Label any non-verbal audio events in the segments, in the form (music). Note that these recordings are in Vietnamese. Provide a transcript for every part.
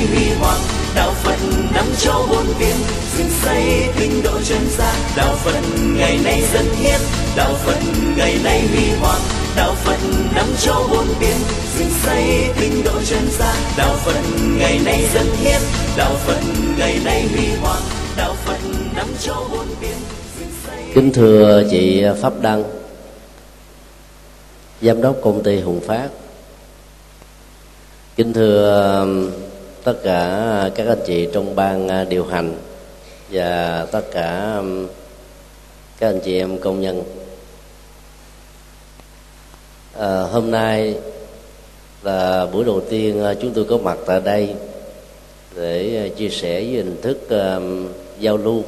ngày nay huy hoàng đạo phật năm châu bốn biển dựng xây tinh độ chân gian đạo phật ngày nay dân hiến đạo phật ngày nay huy hoàng đạo phật năm châu bốn biển dựng xây tinh độ chân gian đạo phật ngày nay dân hiến đạo phật ngày nay huy hoàng đạo phật năm châu bốn biển kính thưa chị pháp đăng, giám đốc công ty hùng phát. Kính thưa tất cả các anh chị trong ban à, điều hành và tất cả các anh chị em công nhân. À, hôm nay là buổi đầu tiên à, chúng tôi có mặt tại đây để à, chia sẻ với hình thức uh, giao lưu.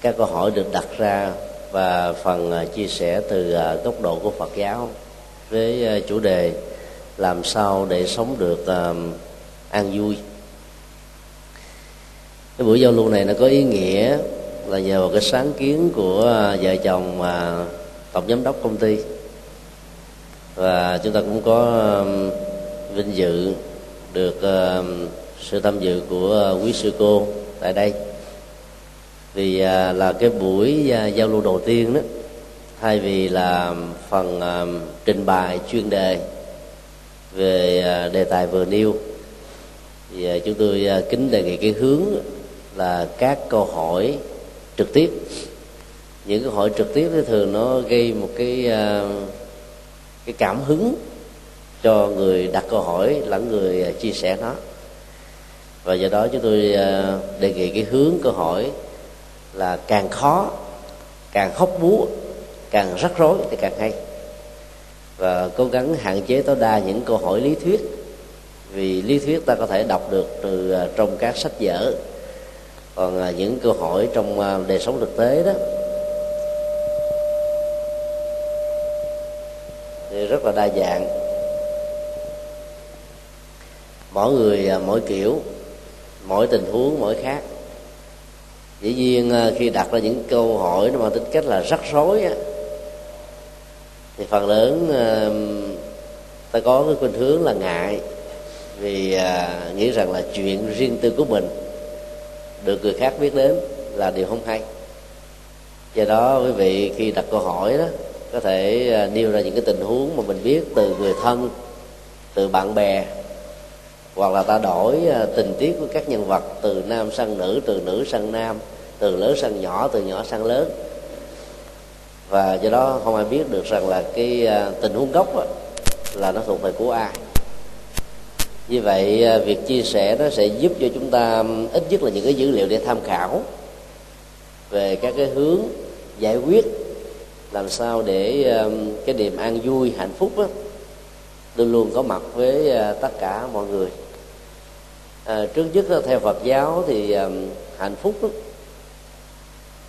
Các câu hỏi được đặt ra và phần chia sẻ từ à, góc độ của Phật giáo với chủ đề làm sao để sống được an vui. Cái buổi giao lưu này nó có ý nghĩa là nhờ vào cái sáng kiến của à, vợ chồng mà tổng giám đốc công ty. Và chúng ta cũng có vinh dự được à, sự tham dự của quý sư cô tại đây. Vì à, là cái buổi giao lưu đầu tiên đó, thay vì là phần trình bày chuyên đề về đề tài vừa nêu thì à, chúng tôi à, kính đề nghị cái hướng là các câu hỏi trực tiếp. Những câu hỏi trực tiếp thì thường nó gây một cái à, cái cảm hứng cho người đặt câu hỏi, lẫn người chia sẻ nó. Và do đó chúng tôi đề nghị cái hướng câu hỏi là càng khó, càng hóc búa, càng rắc rối thì càng hay. Và cố gắng hạn chế tối đa những câu hỏi lý thuyết vì lý thuyết ta có thể đọc được từ à, trong các sách vở. Còn à, những câu hỏi trong à, đời sống thực tế đó thì rất là đa dạng. Mỗi người mỗi kiểu mỗi tình huống mỗi khác. Dĩ nhiên khi đặt ra những câu hỏi nó mang tính cách là rắc rối á, thì phần lớn ta có cái khuynh hướng là ngại vì à, nghĩ rằng là chuyện riêng tư của mình được người khác biết đến là điều không hay. Do đó quý vị khi đặt câu hỏi đó có thể à, nêu ra những cái tình huống mà mình biết từ người thân từ bạn bè hoặc là ta đổi à, tình tiết của các nhân vật từ nam sang nữ từ nữ sang nam từ lớn sang nhỏ từ nhỏ sang lớn. Và do đó không ai biết được rằng là cái à, tình huống gốc đó, là nó thuộc về của ai như vậy à, việc chia sẻ nó sẽ giúp cho chúng ta ít nhất là những cái dữ liệu để tham khảo về các cái hướng giải quyết làm sao để cái niềm an vui hạnh phúc đó, luôn luôn có mặt với à, tất cả mọi người. À, trước nhất theo Phật giáo thì hạnh phúc đó,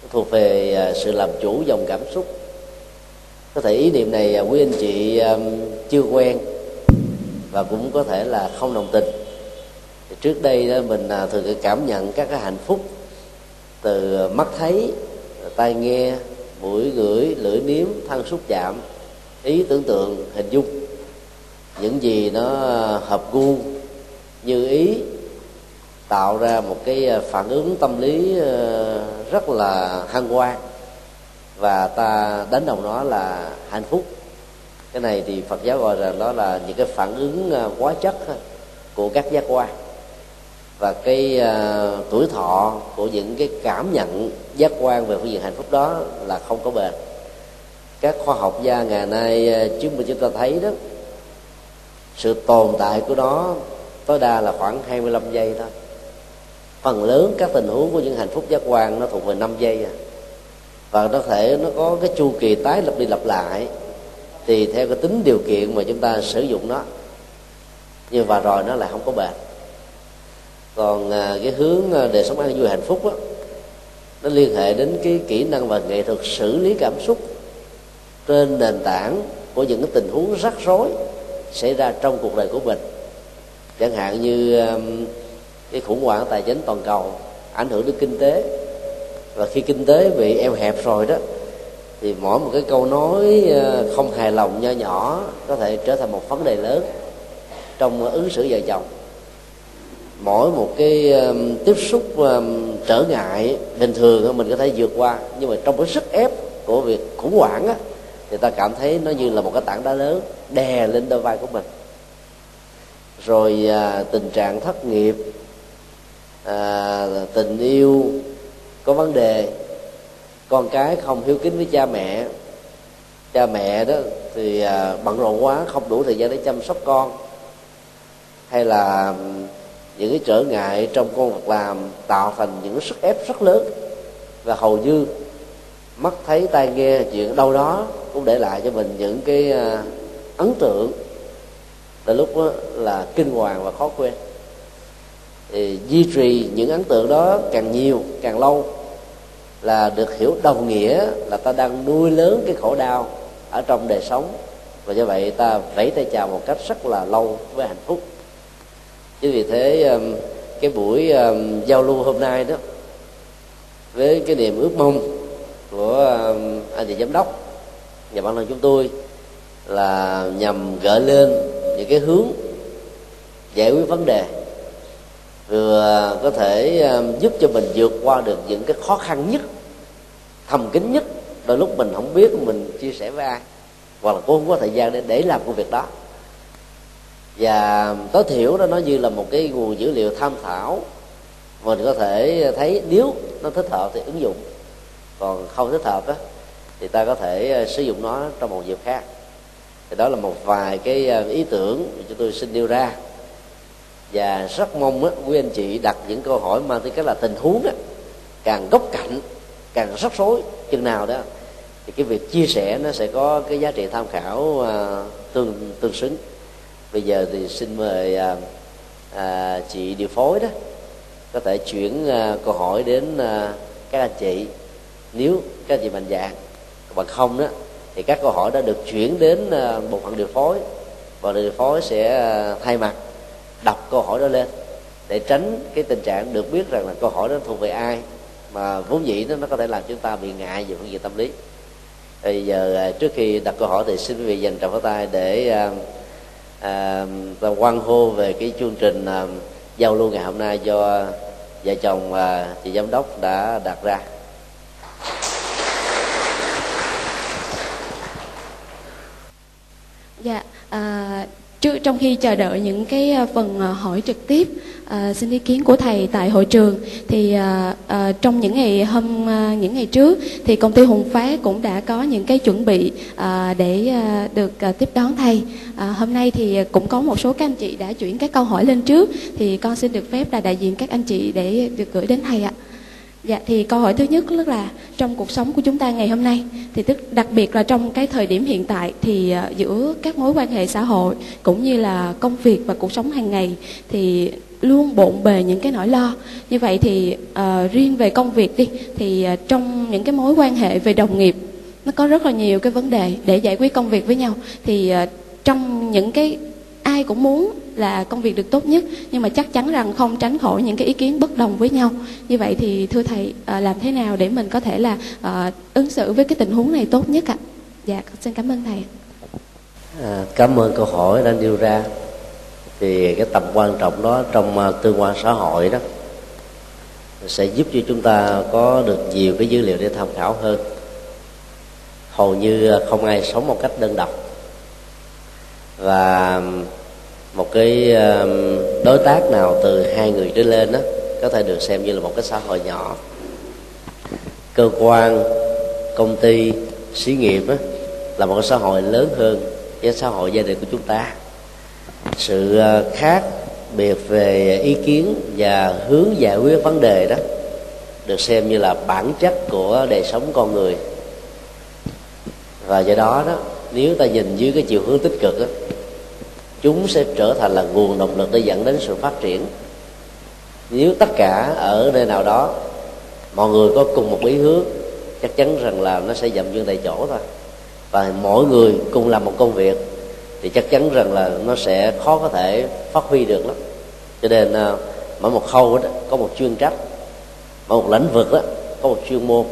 thuộc về à, sự làm chủ dòng cảm xúc. Có thể ý niệm này quý anh chị chưa quen và cũng có thể là không đồng tình. Thì trước đây đó mình à, thường cảm nhận các cái hạnh phúc từ mắt thấy tai nghe mũi gửi, lưỡi nếm thân xúc chạm ý tưởng tượng hình dung. Những gì nó hợp gu như ý tạo ra một cái à, phản ứng tâm lý à, rất là hăng hoan và ta đánh đồng nó là hạnh phúc cái này thì phật giáo gọi là đó là những cái phản ứng à, quá chất của các giác quan. Và cái uh, tuổi thọ của những cái cảm nhận giác quan về phương diện hạnh phúc đó là không có bền. Các khoa học gia ngày nay chúng chứng minh chúng ta thấy đó sự tồn tại của nó tối đa là khoảng 25 giây thôi. Phần lớn các tình huống của những hạnh phúc giác quan nó thuộc về 5 giây à. và nó thể nó có cái chu kỳ tái lặp đi lặp lại thì theo cái tính điều kiện mà chúng ta sử dụng nó. Nhưng và rồi nó lại không có bền. Còn à, cái hướng à, đời sống an vui hạnh phúc đó, nó liên hệ đến cái kỹ năng và nghệ thuật xử lý cảm xúc trên nền tảng của những cái tình huống rắc rối xảy ra trong cuộc đời của mình. Chẳng hạn như cái khủng hoảng tài chính toàn cầu ảnh hưởng đến kinh tế. Và khi kinh tế bị eo hẹp rồi đó thì mỗi một cái câu nói ờ, không hài lòng nho nhỏ có thể trở thành một vấn đề lớn trong ờ, ứng xử vợ chồng. Mỗi một cái tiếp xúc trở ngại bình thường mình có thể vượt qua nhưng mà trong cái sức ép của việc khủng hoảng á thì ta cảm thấy nó như là một cái tảng đá lớn đè lên đôi vai của mình. Rồi à, tình trạng thất nghiệp à, tình yêu có vấn đề con cái không hiếu kính với cha mẹ. Cha mẹ đó thì à, bận rộn quá, không đủ thời gian để chăm sóc con. Hay là những cái trở ngại trong công việc làm tạo thành những sức ép rất lớn. Và hầu như mắt thấy tai nghe chuyện đâu đó cũng để lại cho mình những cái à, ấn tượng là lúc đó là kinh hoàng và khó quên. Thì duy trì những ấn tượng đó càng nhiều, càng lâu là được hiểu đồng nghĩa là ta đang nuôi lớn cái khổ đau ở trong đời sống. Và do vậy ta vẫy tay chào một cách rất là lâu với hạnh phúc. Chính vì thế um, cái buổi um, giao lưu hôm nay đó, với cái niềm ước mong của um, anh chị giám đốc và bản thân chúng tôi là nhằm gợi lên những cái hướng giải quyết vấn đề vừa à, có thể à, giúp cho mình vượt qua được những cái khó khăn nhất thầm kín nhất. Đôi lúc mình không biết mình chia sẻ với ai hoặc là cô không có thời gian để để làm công việc đó. Và tối thiểu đó nó như là một cái nguồn dữ liệu tham khảo. Mình có thể thấy nếu nó thích hợp thì ứng dụng. Còn không thích hợp đó, thì ta có thể à, sử dụng nó trong một dịp khác. Thì đó là một vài cái ý tưởng mà chúng tôi xin nêu ra và rất mong á, quý anh chị đặt những câu hỏi mang tính cách là tình huống á, càng góc cạnh càng rắc rối chừng nào đó thì cái việc chia sẻ nó sẽ có cái giá trị tham khảo uh, tương tương xứng. Bây giờ thì xin mời à, à, chị điều phối đó có thể chuyển à, câu hỏi đến à, các anh chị. Nếu các anh chị mạnh dạng bằng không đó thì các câu hỏi đã được chuyển đến à, bộ phận điều phối. Và điều phối sẽ à, thay mặt đọc câu hỏi đó lên để tránh cái tình trạng được biết rằng là câu hỏi đó thuộc về ai mà vốn dĩ nó nó có thể làm chúng ta bị ngại về phương diện tâm lý. Bây giờ à, trước khi đặt câu hỏi thì xin quý vị dành trọng tay để à, à, ta quan hô về cái chương trình à, giao lưu ngày hôm nay do vợ chồng và chị giám đốc đã đặt ra. Dạ à, trước trong khi chờ đợi những cái ờ, phần ờ, hỏi trực tiếp uh, xin ý kiến của thầy tại hội trường thì uh, uh, trong những ngày hôm uh, những ngày trước thì công ty Hùng Phát cũng đã có những cái chuẩn bị uh, để uh, được uh, tiếp đón thầy. Uh, hôm nay thì cũng có một số các anh chị đã chuyển các câu hỏi lên trước thì con xin được phép là đại diện các anh chị để được gửi đến thầy ạ. Dạ thì câu hỏi thứ nhất tức là trong cuộc sống của chúng ta ngày hôm nay thì tức đặc biệt là trong cái thời điểm hiện tại thì uh, giữa các mối quan hệ xã hội cũng như là công việc và cuộc sống hàng ngày thì luôn bộn bề những cái nỗi lo. Như vậy thì uh, riêng về công việc đi thì uh, trong những cái mối quan hệ về đồng nghiệp nó có rất là nhiều cái vấn đề để giải quyết công việc với nhau. Thì uh, trong những cái ai cũng muốn là công việc được tốt nhất nhưng mà chắc chắn rằng không tránh khỏi những cái ý kiến bất đồng với nhau. Như vậy thì thưa thầy à, làm thế nào để mình có thể là à, ứng xử với cái tình huống này tốt nhất ạ? Dạ xin cảm ơn thầy à, cảm ơn câu hỏi đã nêu ra. Thì cái tầm quan trọng đó trong à, tương quan xã hội đó sẽ giúp cho chúng ta có được nhiều cái dữ liệu để tham khảo hơn. Hầu như không ai sống một cách đơn độc. Và một cái đối tác nào từ hai người trở lên đó có thể được xem như là một cái xã hội nhỏ. Cơ quan công ty xí nghiệp đó, là một cái xã hội lớn hơn cái xã hội gia đình của chúng ta. Sự ờ, khác biệt về ý kiến và hướng giải quyết vấn đề đó được xem như là bản chất của đời sống con người. Và do đó đó nếu ta nhìn dưới cái chiều hướng tích cực đó, chúng sẽ trở thành là nguồn động lực để dẫn đến sự phát triển. Nếu tất cả ở nơi nào đó, mọi người có cùng một ý hướng chắc chắn rằng là nó sẽ dậm chân tại chỗ thôi. Và mỗi người cùng làm một công việc, thì chắc chắn rằng là nó sẽ khó có thể phát huy được lắm. Cho nên à, mỗi một khâu đó, có một chuyên trách, mỗi một lĩnh vực đó, có một chuyên môn,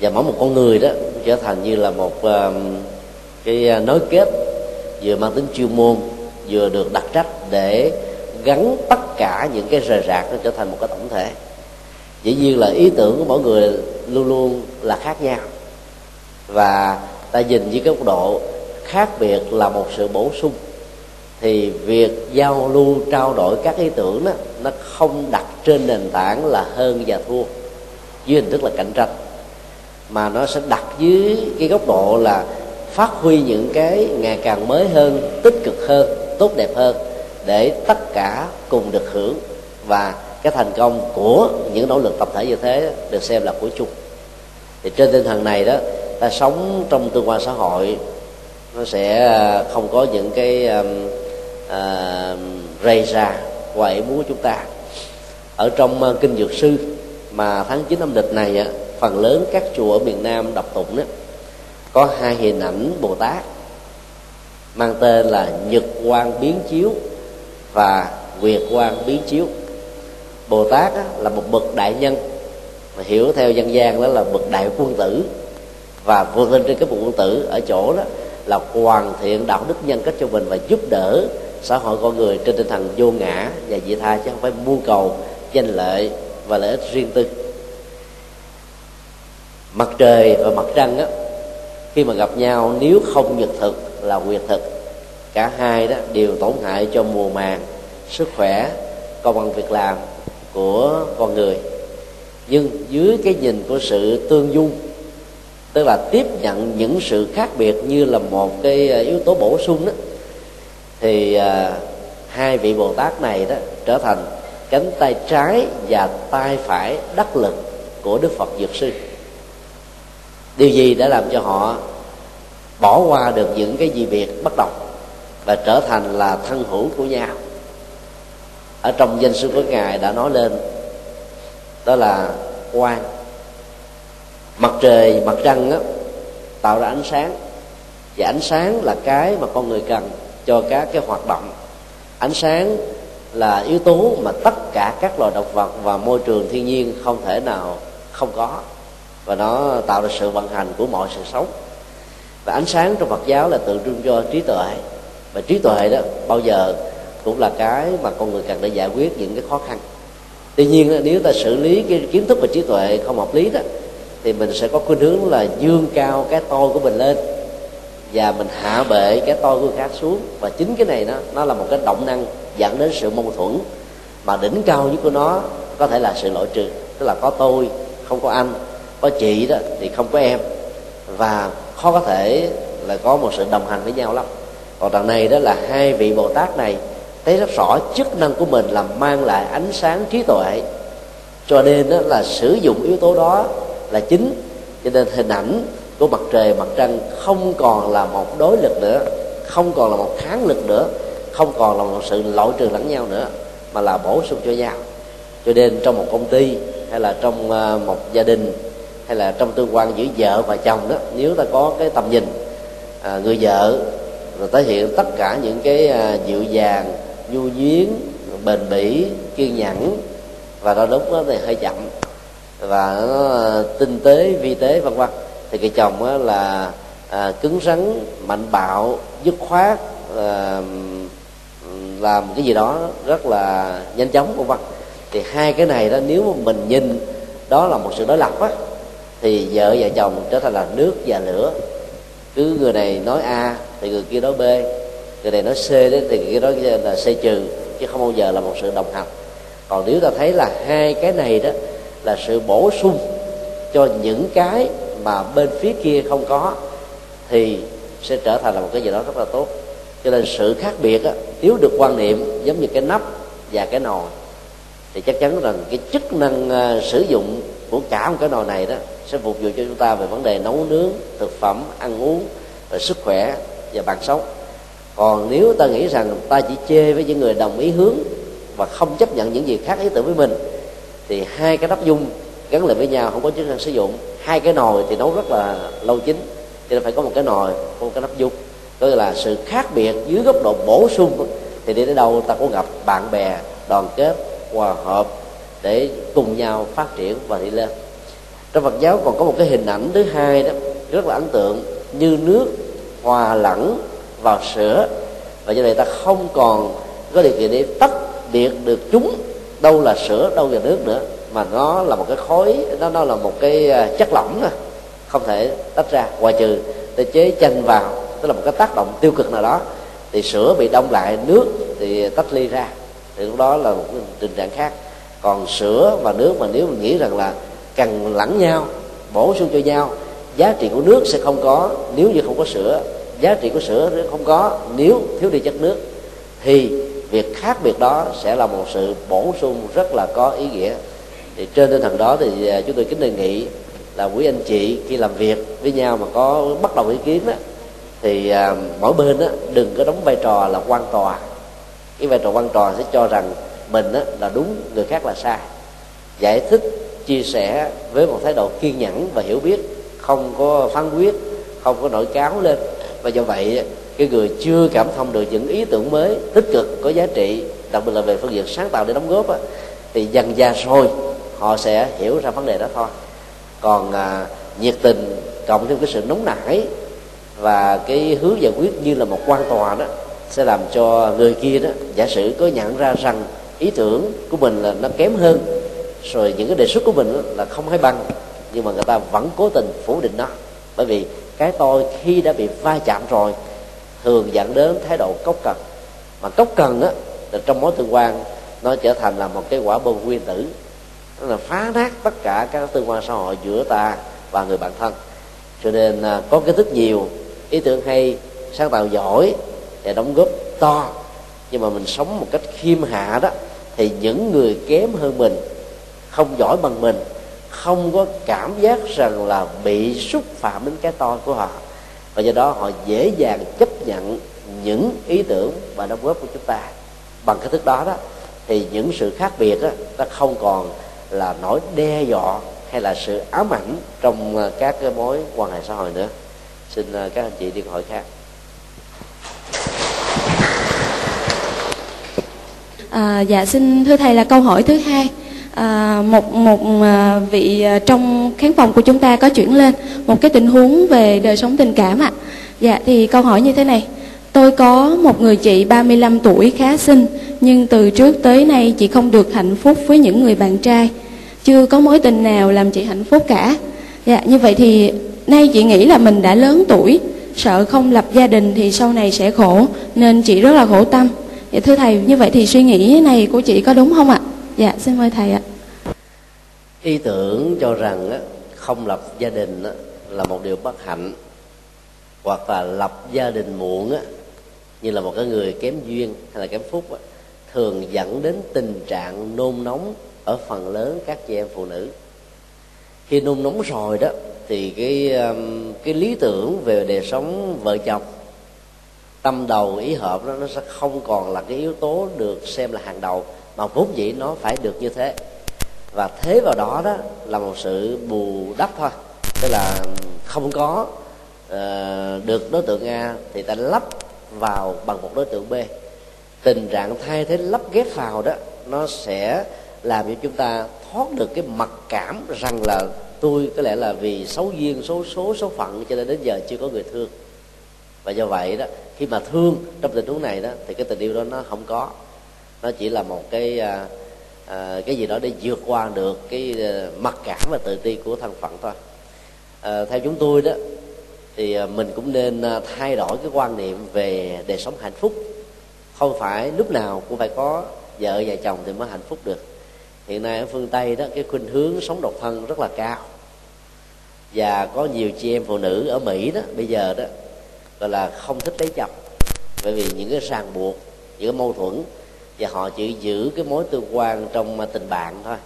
và mỗi một con người đó trở thành như là một à, cái à, nối kết vừa mang tính chuyên môn vừa được đặt trách để gắn tất cả những cái rời rạc nó trở thành một cái tổng thể. Dĩ nhiên là ý tưởng của mỗi người luôn luôn là khác nhau. Và ta nhìn với cái góc độ khác biệt là một sự bổ sung. Thì việc giao lưu, trao đổi các ý tưởng đó, nó không đặt trên nền tảng là hơn và thua, dưới hình thức là cạnh tranh. Mà nó sẽ đặt dưới cái góc độ là phát huy những cái ngày càng mới hơn, tích cực hơn tốt đẹp hơn để tất cả cùng được hưởng. Và cái thành công của những nỗ lực tập thể như thế được xem là của chung thì trên tinh thần này đó ta sống trong tương quan xã hội nó sẽ à, không có những cái uh, uh, rầy ra quậy múa chúng ta. Ở trong uh, kinh dược sư mà tháng 9 âm lịch này uh, phần lớn các chùa ở miền Nam đọc tụng đó có hai hình ảnh Bồ Tát mang tên là Nhật Quan Biến Chiếu và Nguyệt Quan Biến Chiếu. Bồ Tát á, là một bậc đại nhân mà hiểu theo dân gian đó là bậc đại quân tử. Và vượt lên trên cái bậc quân tử ở chỗ đó là hoàn thiện đạo đức nhân cách cho mình và giúp đỡ xã hội con người trên tinh thần vô ngã và vị tha chứ không phải mưu cầu danh lợi và lợi ích riêng tư. Mặt trời và mặt trăng á khi mà gặp nhau nếu không nhật thực là nguyệt thực. Cả hai đó đều tổn hại cho mùa màng sức khỏe công ăn việc làm của con người. Nhưng dưới cái nhìn của sự tương dung tức là tiếp nhận những sự khác biệt như là một cái à, yếu tố bổ sung đó thì à, hai vị bồ tát này đó trở thành cánh tay trái và tay phải đắc lực của đức phật dược sư. Điều gì đã làm cho họ bỏ qua được những cái gì việc bất đồng và trở thành là thân hữu của nhau. Ở trong danh sư của ngài đã nói lên đó là quang. Mặt trời mặt trăng đó, tạo ra ánh sáng. Và ánh sáng là cái mà con người cần cho các cái hoạt động. Ánh sáng là yếu tố mà tất cả các loài động vật và môi trường thiên nhiên không thể nào không có. Và nó tạo ra sự vận hành của mọi sự sống và ánh sáng trong Phật giáo là tượng trưng cho trí tuệ. Và trí tuệ đó bao giờ cũng là cái mà con người cần để giải quyết những cái khó khăn. Tuy nhiên nếu ta xử lý cái kiến thức và trí tuệ không hợp lý đó, thì mình sẽ có khuynh hướng là dương cao cái tôi của mình lên. Và mình hạ bệ cái tôi của người khác xuống. Và chính cái này nó nó là một cái động năng dẫn đến sự mâu thuẫn. Mà đỉnh cao nhất của nó có thể là sự loại trừ. Tức là có tôi, không có anh, có chị đó thì không có em. Và khó có thể là có một sự đồng hành với nhau lắm. Còn đằng này đó là hai vị bồ tát này, thấy rất rõ chức năng của mình là mang lại ánh sáng trí tuệ. Cho nên đó là sử dụng yếu tố đó là chính. Cho nên hình ảnh của mặt trời, mặt trăng không còn là một đối lực nữa, không còn là một kháng lực nữa, không còn là một sự loại trừ lẫn nhau nữa, mà là bổ sung cho nhau. Cho nên trong một công ty hay là trong ờ, một gia đình hay là trong tương quan giữa vợ và chồng đó nếu ta có cái tầm nhìn à, người vợ rồi thể hiện tất cả những cái à, dịu dàng nhu nhuyến bền bỉ kiên nhẫn và đôi lúc đó thì hơi chậm và nó à, tinh tế vi tế vân vân thì cái chồng á là à, cứng rắn mạnh bạo dứt khoát à, làm cái gì đó rất là nhanh chóng vân vân. Thì hai cái này đó nếu mà mình nhìn đó là một sự đối lập á thì vợ và chồng trở thành là nước và lửa. Cứ người này nói a thì người kia nói b. Người này nói c đấy thì người kia nói là c trừ chứ không bao giờ là một sự đồng hành. Còn nếu ta thấy là hai cái này đó là sự bổ sung cho những cái mà bên phía kia không có thì sẽ trở thành là một cái gì đó rất là tốt. Cho nên sự khác biệt á, nếu được quan niệm giống như cái nắp và cái nồi thì chắc chắn rằng cái chức năng à, sử dụng của cả một cái nồi này đó sẽ phục vụ cho chúng ta về vấn đề nấu nướng, thực phẩm, ăn uống và sức khỏe và bạn sống. Còn nếu ta nghĩ rằng ta chỉ chê với những người đồng ý hướng và không chấp nhận những gì khác ý tưởng với mình, thì hai cái nắp dung gắn lại với nhau không có chức năng sử dụng. Hai cái nồi thì nấu rất là lâu chín cho nên phải có một cái nồi, có một cái nắp dung. Có nghĩa là sự khác biệt dưới góc độ bổ sung thì đi đến đâu ta cũng gặp bạn bè, đoàn kết, hòa hợp để cùng nhau phát triển và đi lên trong Phật giáo còn có một cái hình ảnh thứ hai đó, rất là ấn tượng, như nước hòa lẫn vào sữa. Và như vậy ta không còn có điều kiện để tách biệt được chúng, đâu là sữa, đâu là nước nữa, mà nó là một cái khối, nó nó là một cái à, chất lỏng nè không thể tách ra, ngoài trừ để chế chanh vào, tức là một cái tác động tiêu cực nào đó. Thì sữa bị đông lại, nước thì tách ly ra, thì lúc đó là một tình trạng khác. Còn sữa và nước mà nếu mình nghĩ rằng là cần lẫn nhau bổ sung cho nhau. Giá trị của nước sẽ không có nếu như không có sữa. Giá trị của sữa không có nếu thiếu đi chất nước. Thì việc khác biệt đó sẽ là một sự bổ sung rất là có ý nghĩa. Thì trên tinh thần đó thì à, chúng tôi kính đề nghị là quý anh chị khi làm việc với nhau mà có bắt đầu ý kiến đó thì à, mỗi bên đó đừng có đóng vai trò là quan tòa. Cái vai trò quan tòa sẽ cho rằng mình đó là đúng người khác là sai. Giải thích chia sẻ với một thái độ kiên nhẫn và hiểu biết không có phán quyết không có nổi cáo lên. Và do vậy cái người chưa cảm thông được những ý tưởng mới tích cực có giá trị đặc biệt là về phương diện sáng tạo để đóng góp á, thì dần dà rồi họ sẽ hiểu ra vấn đề đó thôi. Còn à, nhiệt tình cộng thêm cái sự nóng nảy và cái hướng giải quyết như là một quan tòa đó sẽ làm cho người kia đó giả sử có nhận ra rằng ý tưởng của mình là nó kém hơn rồi những cái đề xuất của mình là không hay bằng, nhưng mà người ta vẫn cố tình phủ định nó. Bởi vì cái tôi khi đã bị va chạm rồi, thường dẫn đến thái độ cốc cần mà cốc cần á, là trong mối tương quan, nó trở thành là một cái quả bom nguyên tử. Nó là phá nát tất cả các tương quan xã hội giữa ta và người bạn thân. Cho nên à, có kiến thức nhiều, ý tưởng hay, sáng tạo giỏi để đóng góp to. Nhưng mà mình sống một cách khiêm hạ đó, thì những người kém hơn mình không giỏi bằng mình không có cảm giác rằng là bị xúc phạm đến cái to của họ. Và do đó họ dễ dàng chấp nhận những ý tưởng và đóng góp của chúng ta. Bằng cái thức đó đó thì những sự khác biệt đó nó không còn là nỗi đe dọa hay là sự ám ảnh trong à, các cái mối quan hệ xã hội nữa. Xin à, các anh chị đi hỏi khác. À, dạ xin thưa thầy là câu hỏi thứ hai à, một một à, vị à, trong khán phòng của chúng ta có chuyển lên một cái tình huống về đời sống tình cảm ạ. Dạ thì câu hỏi như thế này. Tôi có một người chị 35 tuổi khá xinh nhưng từ trước tới nay chị không được hạnh phúc với những người bạn trai. Chưa có mối tình nào làm chị hạnh phúc cả. Dạ như vậy thì nay chị nghĩ là mình đã lớn tuổi, sợ không lập gia đình thì sau này sẽ khổ nên chị rất là khổ tâm. Dạ thưa thầy, như vậy thì suy nghĩ này của chị có đúng không ạ? Dạ, xin mời thầy ạ. Ý tưởng cho rằng á, không lập gia đình á, là một điều bất hạnh hoặc là lập gia đình muộn á, như là một cái người kém duyên hay là kém phúc thường dẫn đến tình trạng nôn nóng ở phần lớn các chị em phụ nữ khi nôn nóng rồi đó thì cái cái lý tưởng về đời sống vợ chồng tâm đầu ý hợp đó nó sẽ không còn là cái yếu tố được xem là hàng đầu mà vốn dĩ nó phải được như thế. Và thế vào đó đó là một sự bù đắp thôi. Tức là không có uh, được đối tượng a thì ta lắp vào bằng một đối tượng b. Tình trạng thay thế lắp ghép vào đó nó sẽ làm cho chúng ta thoát được cái mặc cảm rằng là tôi có lẽ là vì xấu duyên số số số phận cho nên đến giờ chưa có người thương. Và do vậy đó khi mà thương trong tình huống này đó thì cái tình yêu đó nó không có nó chỉ là một cái à, à, cái gì đó để vượt qua được cái à, mặc cảm và tự ti của thân phận thôi. À, theo chúng tôi đó thì à, mình cũng nên à, thay đổi cái quan niệm về đời sống hạnh phúc. Không phải lúc nào cũng phải có vợ và chồng thì mới hạnh phúc được. Hiện nay ở phương tây đó cái khuynh hướng sống độc thân rất là cao. Và có nhiều chị em phụ nữ ở mỹ đó bây giờ đó gọi là không thích lấy chồng. Bởi vì những cái ràng buộc những cái mâu thuẫn và họ chỉ giữ cái mối tương quan trong à, tình bạn thôi.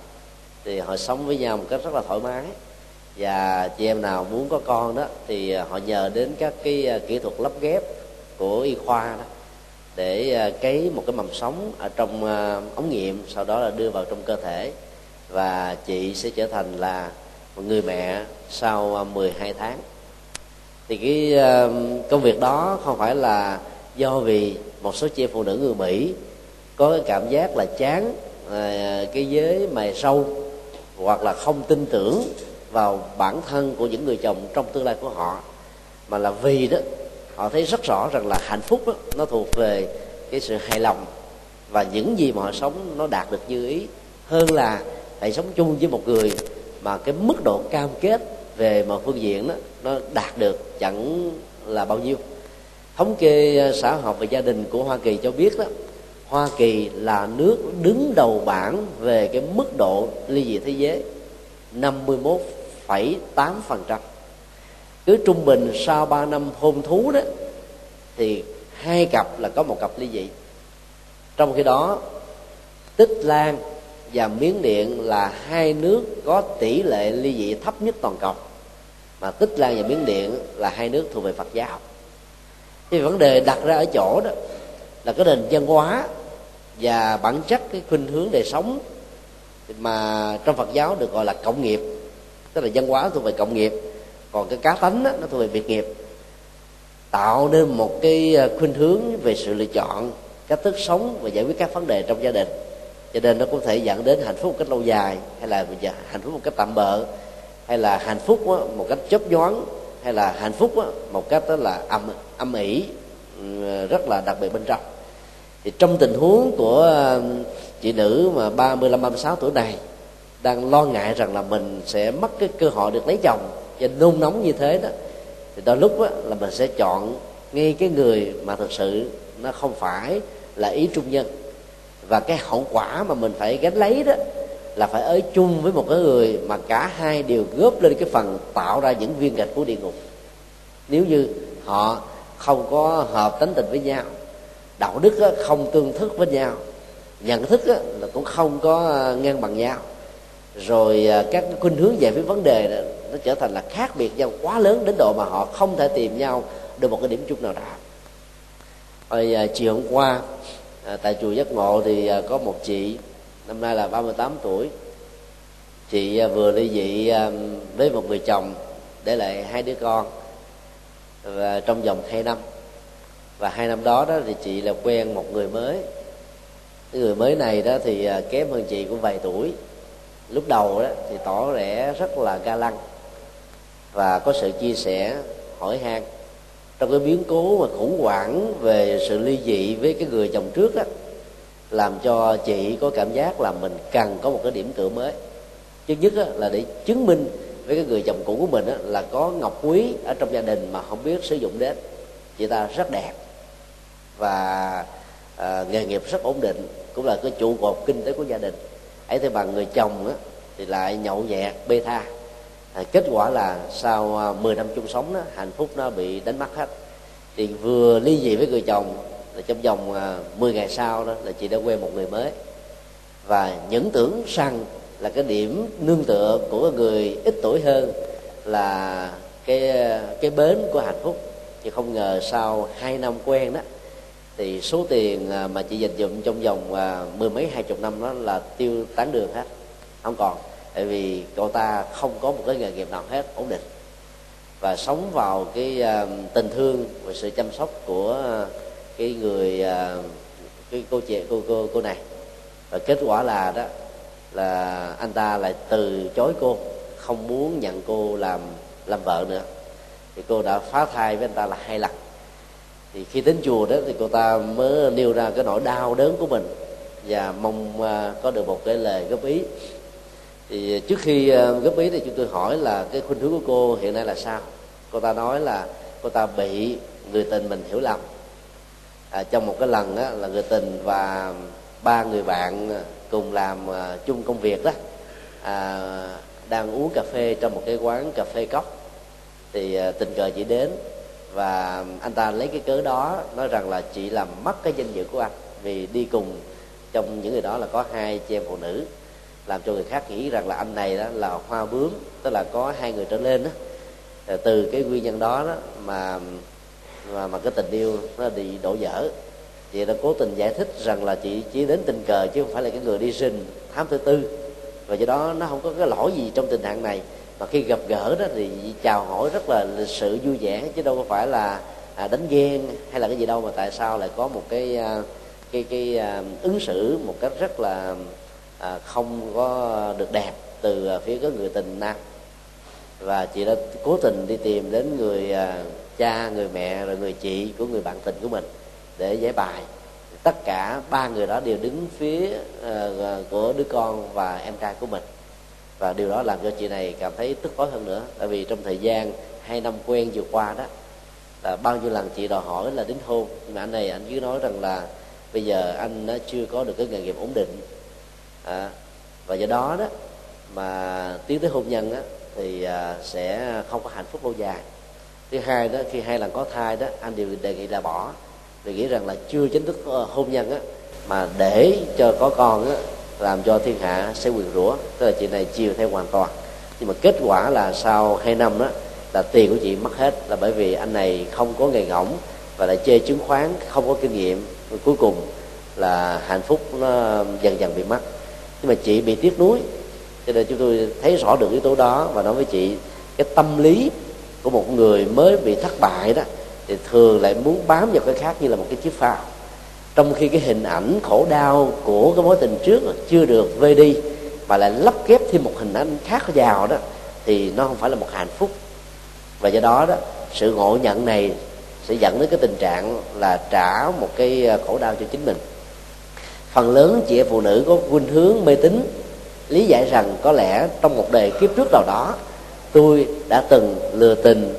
Thì họ sống với nhau một cách rất là thoải mái. Và chị em nào muốn có con đó, thì à, họ nhờ đến các cái à, kỹ thuật lắp ghép của y khoa đó để cấy một cái mầm sống ở trong ống nghiệm, sau đó là đưa vào trong cơ thể. Và chị sẽ trở thành là một người mẹ sau 12 tháng. Thì cái công việc đó không phải là do vì một số chị phụ nữ người mỹ có cái cảm giác là chán à, cái giới mày sâu hoặc là không tin tưởng vào bản thân của những người chồng trong tương lai của họ. Mà là vì đó họ thấy rất rõ rằng là hạnh phúc đó, nó thuộc về cái sự hài lòng và những gì mà họ sống nó đạt được như ý. Hơn là phải sống chung với một người mà cái mức độ cam kết về một phương diện đó nó đạt được chẳng là bao nhiêu. Thống kê à, xã hội về gia đình của hoa kỳ cho biết đó hoa kỳ là nước đứng đầu bảng về cái mức độ ly dị thế giới 51,8%. cứ trung bình sau 3 năm hôn thú đó thì hai cặp là có một cặp ly dị trong khi đó tích lan và miến điện là hai nước có tỷ lệ ly dị thấp nhất toàn cầu mà tích lan và miến điện là hai nước thuộc về phật giáo thì vấn đề đặt ra ở chỗ đó là cái nền văn hóa và bản chất cái khuynh hướng đời sống mà trong Phật giáo được gọi là cộng nghiệp. Tức là văn hóa thuộc về cộng nghiệp còn cái cá tánh đó, nó thuộc về việc nghiệp. Tạo nên một cái ờ, khuynh hướng về sự lựa chọn cách thức sống và giải quyết các vấn đề trong gia đình. Cho nên nó cũng thể dẫn đến hạnh phúc một cách lâu dài hay là hạnh phúc một cách tạm bợ hay là hạnh phúc một cách chớp nhoáng hay là hạnh phúc một cách đó là âm âm ỉ ừ, rất là đặc biệt bên trong thì trong tình huống của ờ, chị nữ mà 35 36 tuổi này đang lo ngại rằng là mình sẽ mất cái cơ hội được lấy chồng và nôn nóng như thế đó thì đôi lúc đó, là mình sẽ chọn ngay cái người mà thực sự nó không phải là ý trung nhân. Và cái hậu quả mà mình phải gánh lấy đó là phải ở chung với một cái người mà cả hai đều góp lên cái phần tạo ra những viên gạch của địa ngục. Nếu như họ không có hợp tánh tình với nhau đạo đức không tương thức với nhau. Nhận thức là cũng không có ờ, ngang bằng nhau. Rồi ờ, các khuynh hướng về phía vấn đề đó, nó trở thành là khác biệt nhau quá lớn đến độ mà họ không thể tìm nhau được một cái điểm chung nào đó rồi ờ, chiều hôm qua tại chùa giác ngộ thì có một chị năm nay là 38 tuổi. Chị vừa ly dị với một người chồng để lại hai đứa con và trong vòng hai năm và hai năm đó đó thì chị là quen một người mới. Cái người mới này đó thì à, kém hơn chị cũng vài tuổi. Lúc đầu đó thì tỏ vẻ rất là ga lăng và có sự chia sẻ, hỏi han. Trong cái biến cố mà khủng hoảng về sự ly dị với cái người chồng trước đó làm cho chị có cảm giác là mình cần có một cái điểm tựa mới. Thứ nhất là để chứng minh với cái người chồng cũ của mình là có ngọc quý ở trong gia đình mà không biết sử dụng đến. Chị ta rất đẹp và à, nghề nghiệp rất ổn định cũng là cái trụ cột kinh tế của gia đình. Ấy thế bằng người chồng á, thì lại nhậu nhẹt bê tha. À, kết quả là sau ờ, 10 năm chung sống đó, hạnh phúc nó bị đánh mất hết. Thì vừa ly dị với người chồng là trong vòng ờ, à, 10 ngày sau đó là chị đã quen một người mới. Và những tưởng rằng là cái điểm nương tựa của người ít tuổi hơn là cái cái bến của hạnh phúc thì không ngờ sau hai năm quen đó thì số tiền à, mà chị dành dụm trong vòng à, mười mấy, hai chục năm đó là tiêu tán đường hết, không còn. Tại vì cậu ta không có một cái nghề nghiệp nào hết, ổn định. Và sống vào cái à, tình thương và sự chăm sóc của cái người cái cô chị, cô cô cô này. Và kết quả là đó, là anh ta lại từ chối cô, không muốn nhận cô làm làm vợ nữa. Thì cô đã phá thai với anh ta là hai lần thì khi đến chùa đó thì cô ta mới nêu ra cái nỗi đau đớn của mình và mong à, có được một cái lời góp ý. Thì trước khi à, góp ý thì chúng tôi hỏi là cái khuynh hướng của cô hiện nay là sao? Cô ta nói là cô ta bị người tình mình hiểu lầm. À, trong một cái lần đó, là người tình và ba người bạn cùng làm à, chung công việc đó à, đang uống cà phê trong một cái quán cà phê cốc thì tình cờ chỉ đến và anh ta lấy cái cớ đó nói rằng là chị làm mất cái danh dự của anh. Vì đi cùng trong những người đó là có hai chị em phụ nữ làm cho người khác nghĩ rằng là anh này đó là hoa bướm tức là có hai người trở lên đó. Ờ, từ cái nguyên nhân đó, đó mà mà mà cái tình yêu nó bị đổ vỡ chị đã cố tình giải thích rằng là chị chỉ đến tình cờ chứ không phải là cái người đi sinh thám thứ tư. Và do đó nó không có cái lỗi gì trong tình trạng này và khi gặp gỡ đó thì chào hỏi rất là lịch sự vui vẻ chứ đâu có phải là à, đánh ghen hay là cái gì đâu mà tại sao lại có một cái à, cái cái à, ứng xử một cách rất là à, không có được đẹp từ phía cái người tình nam. Và chị đã cố tình đi tìm đến người à, cha người mẹ rồi người chị của người bạn tình của mình để giải bài. Tất cả ba người đó đều đứng phía uh, của đứa con và em trai của mình và điều đó làm cho chị này cảm thấy tức tối hơn nữa. Tại vì trong thời gian hai năm quen vừa qua đó là bao nhiêu lần chị đòi hỏi là đính hôn. Nhưng mà anh này anh cứ nói rằng là bây giờ anh nó chưa có được cái nghề nghiệp ổn định. À, và do đó đó mà tiến tới hôn nhân á, thì à, sẽ không có hạnh phúc lâu dài. Thứ hai đó khi hai lần có thai đó anh đều đề nghị là bỏ. Vì nghĩ rằng là chưa chính thức ờ, hôn nhân á mà để cho có con á làm cho thiên hạ sẽ quyền rủa. Tức là chị này chiều theo hoàn toàn. Nhưng mà kết quả là sau hai năm đó, là tiền của chị mất hết. Là bởi vì anh này không có nghề ngỗng và lại chơi chứng khoán, không có kinh nghiệm. Cuối cùng là hạnh phúc nó dần dần bị mất. Nhưng mà chị bị tiếc nuối. Cho nên chúng tôi thấy rõ được yếu tố đó và nói với chị, cái tâm lý của một người mới bị thất bại đó, thì thường lại muốn bám vào cái khác như là một cái chiếc phao trong khi cái hình ảnh khổ đau của cái mối tình trước chưa được vơi đi mà lại lắp ghép thêm một hình ảnh khác vào đó, thì nó không phải là một hạnh phúc. Và do đó đó, sự ngộ nhận này sẽ dẫn đến cái tình trạng là trả một cái à, khổ đau cho chính mình. Phần lớn chị em phụ nữ có khuynh hướng mê tín, lý giải rằng có lẽ trong một đời kiếp trước nào đó, tôi đã từng lừa tình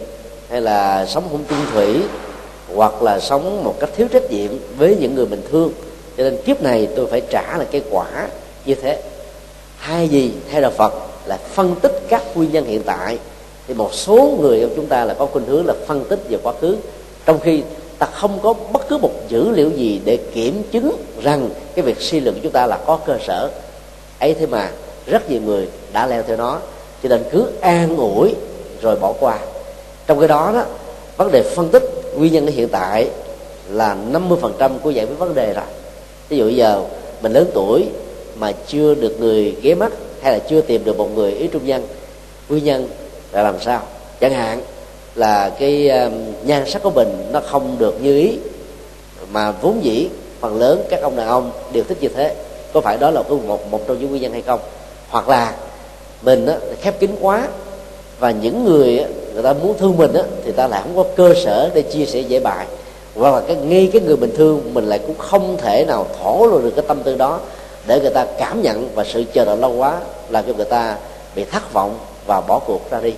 hay là sống không chung thủy hoặc là sống một cách thiếu trách nhiệm với những người mình thương. Cho nên kiếp này tôi phải trả là cái quả như thế. Hai gì theo đạo phật là phân tích các nguyên nhân hiện tại, thì một số người trong chúng ta là có khuynh hướng là phân tích về quá khứ. Trong khi ta không có bất cứ một dữ liệu gì để kiểm chứng rằng cái việc suy luận của chúng ta là có cơ sở. Ấy thế mà rất nhiều người đã leo theo nó. Cho nên cứ an ủi rồi bỏ qua. Trong cái đó đó, vấn đề phân tích nguyên nhân ở hiện tại là 50% của giải quyết vấn đề rồi. Ví dụ giờ mình lớn tuổi mà chưa được người ghé mắt hay là chưa tìm được một người ý trung nhân nguyên nhân là làm sao? Chẳng hạn là cái nhan sắc của mình nó không được như ý mà vốn dĩ phần lớn các ông đàn ông đều thích như thế. Có phải đó là một một trong những nguyên nhân hay không? Hoặc là mình á, khép kín quá và những người á, người ta muốn thương mình á, thì ta lại không có cơ sở để chia sẻ dễ bài. Hoặc là cái ngay cái người bình thường mình lại cũng không thể nào thổ lộ được cái tâm tư đó để người ta cảm nhận và sự chờ đợi lâu quá làm cho người ta bị thất vọng và bỏ cuộc ra đi.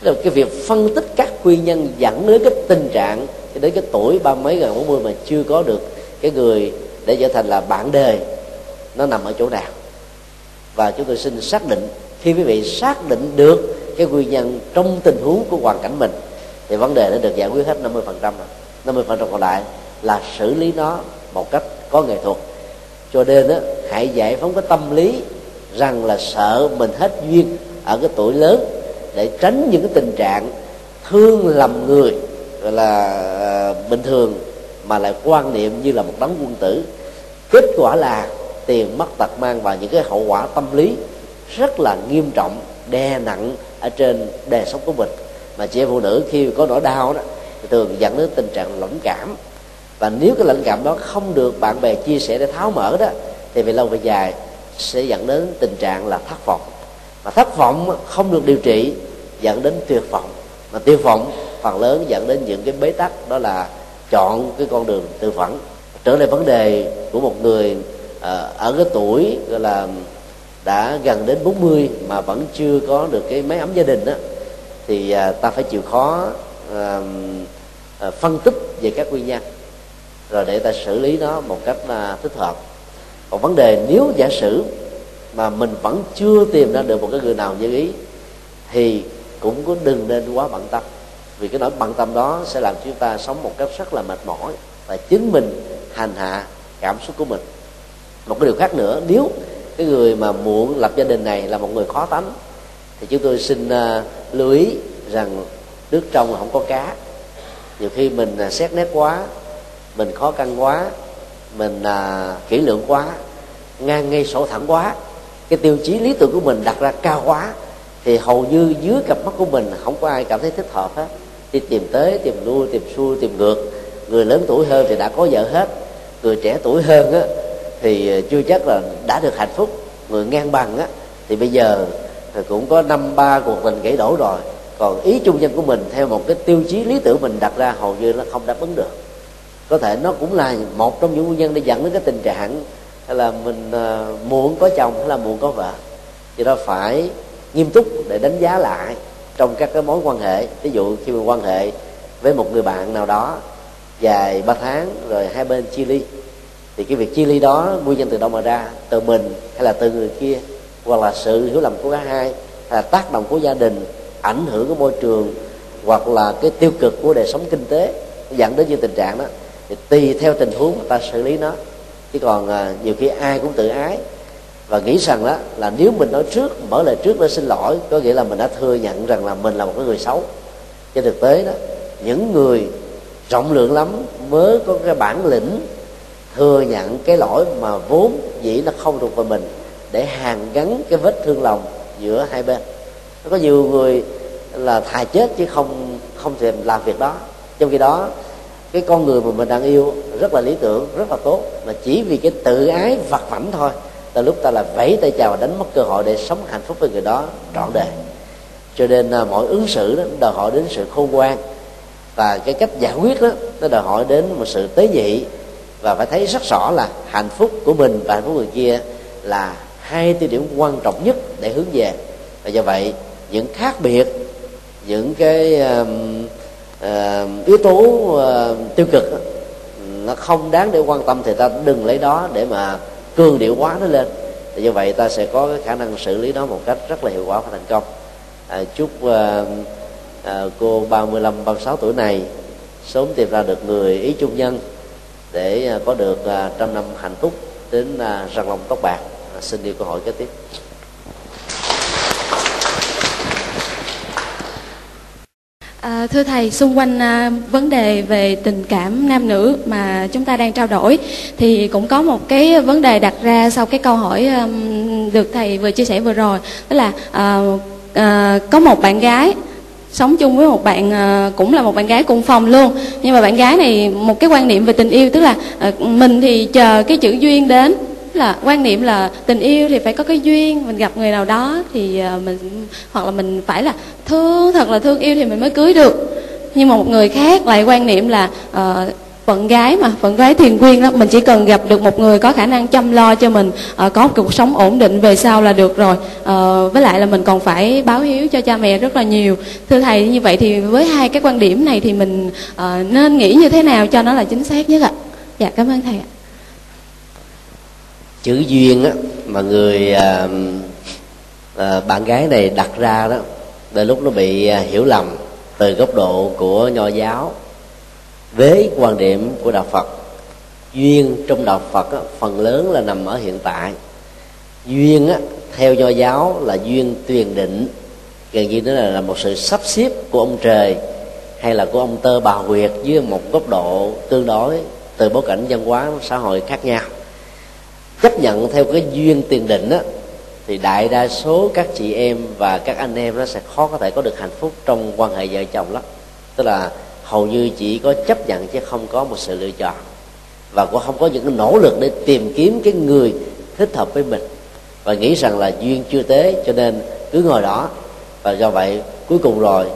Là cái việc phân tích các nguyên nhân dẫn đến cái tình trạng đến cái tuổi ba mấy gần bốn mươi mà chưa có được cái người để trở thành là bạn đời nó nằm ở chỗ nào? Và chúng tôi xin xác định khi quý vị xác định được cái nguyên nhân trong tình huống của hoàn cảnh mình thì vấn đề đã được giải quyết hết 50% rồi. 50% còn lại là xử lý nó một cách có nghệ thuật. Cho nên đó, hãy giải phóng cái tâm lý rằng là sợ mình hết duyên ở cái tuổi lớn để tránh những cái tình trạng thương lầm người gọi là uh, bình thường mà lại quan niệm như là một đấng quân tử. Kết quả là tiền mất tật mang và những cái hậu quả tâm lý rất là nghiêm trọng đè nặng ở trên đời sống của mình. Mà chị em phụ nữ khi có nỗi đau đó, thì thường dẫn đến tình trạng lãnh cảm. Và nếu cái lãnh cảm đó không được bạn bè chia sẻ để tháo mở đó, thì về lâu về dài sẽ dẫn đến tình trạng là thất vọng. Mà thất vọng không được điều trị, dẫn đến tuyệt vọng. Mà tuyệt vọng phần lớn dẫn đến những cái bế tắc, đó là chọn cái con đường tự vẫn. Trở lại vấn đề của một người ờ, ở cái tuổi, gọi là đã gần đến 40 mà vẫn chưa có được cái máy ấm gia đình đó thì à, ta phải chịu khó à, à, phân tích về các nguyên nhân rồi để ta xử lý nó một cách à, thích hợp. Còn vấn đề nếu giả sử mà mình vẫn chưa tìm ra được một cái người nào như ý thì cũng có đừng nên quá bận tâm vì cái nỗi bận tâm đó sẽ làm chúng ta sống một cách rất là mệt mỏi và chính mình hành hạ cảm xúc của mình. Một cái điều khác nữa nếu cái người mà muộn lập gia đình này là một người khó tánh. Thì chúng tôi xin uh, lưu ý rằng nước trong không có cá. Nhiều khi mình uh, xét nét quá mình khó khăn quá mình uh, kỹ lưỡng quá ngang ngay sổ thẳng quá cái tiêu chí lý tưởng của mình đặt ra cao quá thì hầu như dưới cặp mắt của mình không có ai cảm thấy thích hợp hết. Đi tìm tới tìm lui tìm xuôi tìm ngược. Người lớn tuổi hơn thì đã có vợ hết. Người trẻ tuổi hơn á, thì ờ, chưa chắc là đã được hạnh phúc. Người ngang bằng á, thì bây giờ ờ, cũng có năm ba cuộc tình gãy đổ rồi. Còn ý chung nhân của mình theo một cái tiêu chí lý tưởng mình đặt ra hầu như nó không đáp ứng được. Có thể nó cũng là một trong những nguyên nhân để dẫn đến cái tình trạng là mình ờ, uh, muộn có chồng hay là muộn có vợ. Thì đó phải nghiêm túc để đánh giá lại trong các cái mối quan hệ. Ví dụ khi mình quan hệ với một người bạn nào đó dài ba tháng rồi hai bên chia ly thì cái việc chia ly đó nguyên nhân từ đâu mà ra? Từ mình hay là từ người kia? Hoặc là sự hiểu lầm của cả hai? Hay là tác động của gia đình? Ảnh hưởng của môi trường? Hoặc là cái tiêu cực của đời sống kinh tế? Dẫn đến như tình trạng đó. Thì tùy theo tình huống ta xử lý nó. Chứ còn à, nhiều khi ai cũng tự ái. Và nghĩ rằng đó là nếu mình nói trước mở lời trước để xin lỗi có nghĩa là mình đã thừa nhận rằng là mình là một cái người xấu. Trên thực tế đó những người rộng lượng lắm mới có cái bản lĩnh thừa nhận cái lỗi mà vốn dĩ nó không thuộc về mình để hàn gắn cái vết thương lòng giữa hai bên. Nó có nhiều người là thà chết chứ không không thèm làm việc đó. Trong khi đó, cái con người mà mình đang yêu rất là lý tưởng, rất là tốt, mà chỉ vì cái tự ái vật vảnh thôi là lúc ta là vẫy tay chào và đánh mất cơ hội để sống hạnh phúc với người đó trọn đời. Cho nên à, mọi ứng xử đó đòi hỏi đến sự khôn ngoan, và cái cách giải quyết đó, nó đòi hỏi đến một sự tế nhị và phải thấy rất rõ là hạnh phúc của mình và hạnh phúc người kia là hai tiêu điểm quan trọng nhất để hướng về. Và do vậy những khác biệt những cái uh, uh, yếu tố uh, tiêu cực nó không đáng để quan tâm thì ta đừng lấy đó để mà cường điệu quá nó lên. Thì như vậy ta sẽ có cái khả năng xử lý nó một cách rất là hiệu quả và thành công. À, chúc uh, uh, cô 35 36 tuổi này sớm tìm ra được người ý chung nhân để à, có được à, trăm năm hạnh phúc đến à, răng long tóc bạc. Xin đi câu hỏi kế tiếp. À, thưa thầy, xung quanh à, vấn đề về tình cảm nam nữ mà chúng ta đang trao đổi thì cũng có một cái vấn đề đặt ra sau cái câu hỏi à, được thầy vừa chia sẻ vừa rồi, đó là à, à, có một bạn gái sống chung với một bạn ờ, cũng là một bạn gái cùng phòng luôn. Nhưng mà bạn gái này một cái quan niệm về tình yêu tức là ờ, mình thì chờ cái chữ duyên đến. Là quan niệm là tình yêu thì phải có cái duyên mình gặp người nào đó thì ờ, mình hoặc là mình phải là thương thật là thương yêu thì mình mới cưới được. Nhưng mà một người khác lại quan niệm là uh, phận gái mà phận gái thiền quyên đó mình chỉ cần gặp được một người có khả năng chăm lo cho mình uh, có một cuộc sống ổn định về sau là được rồi. Uh, với lại là mình còn phải báo hiếu cho cha mẹ rất là nhiều. Thưa thầy như vậy thì với hai cái quan điểm này thì mình uh, nên nghĩ như thế nào cho nó là chính xác nhất ạ? Dạ cảm ơn thầy ạ. Chữ duyên á mà người à, à, bạn gái này đặt ra đó đôi lúc nó bị à, hiểu lầm từ góc độ của nho giáo với quan điểm của đạo phật. Duyên trong đạo phật á, phần lớn là nằm ở hiện tại. Duyên á, theo do giáo là duyên tuyền định. Gần như nó là, là một sự sắp xếp của ông trời hay là của ông tơ bà huyệt dưới một góc độ tương đối từ bối cảnh văn hóa xã hội khác nhau. Chấp nhận theo cái duyên tiền định á thì đại đa số các chị em và các anh em nó sẽ khó có thể có được hạnh phúc trong quan hệ vợ chồng lắm. Tức là hầu như chỉ có chấp nhận chứ không có một sự lựa chọn. Và cũng không có những cái nỗ lực để tìm kiếm cái người thích hợp với mình. Và nghĩ rằng là duyên chưa tế cho nên cứ ngồi đó. Và do vậy, cuối cùng rồi,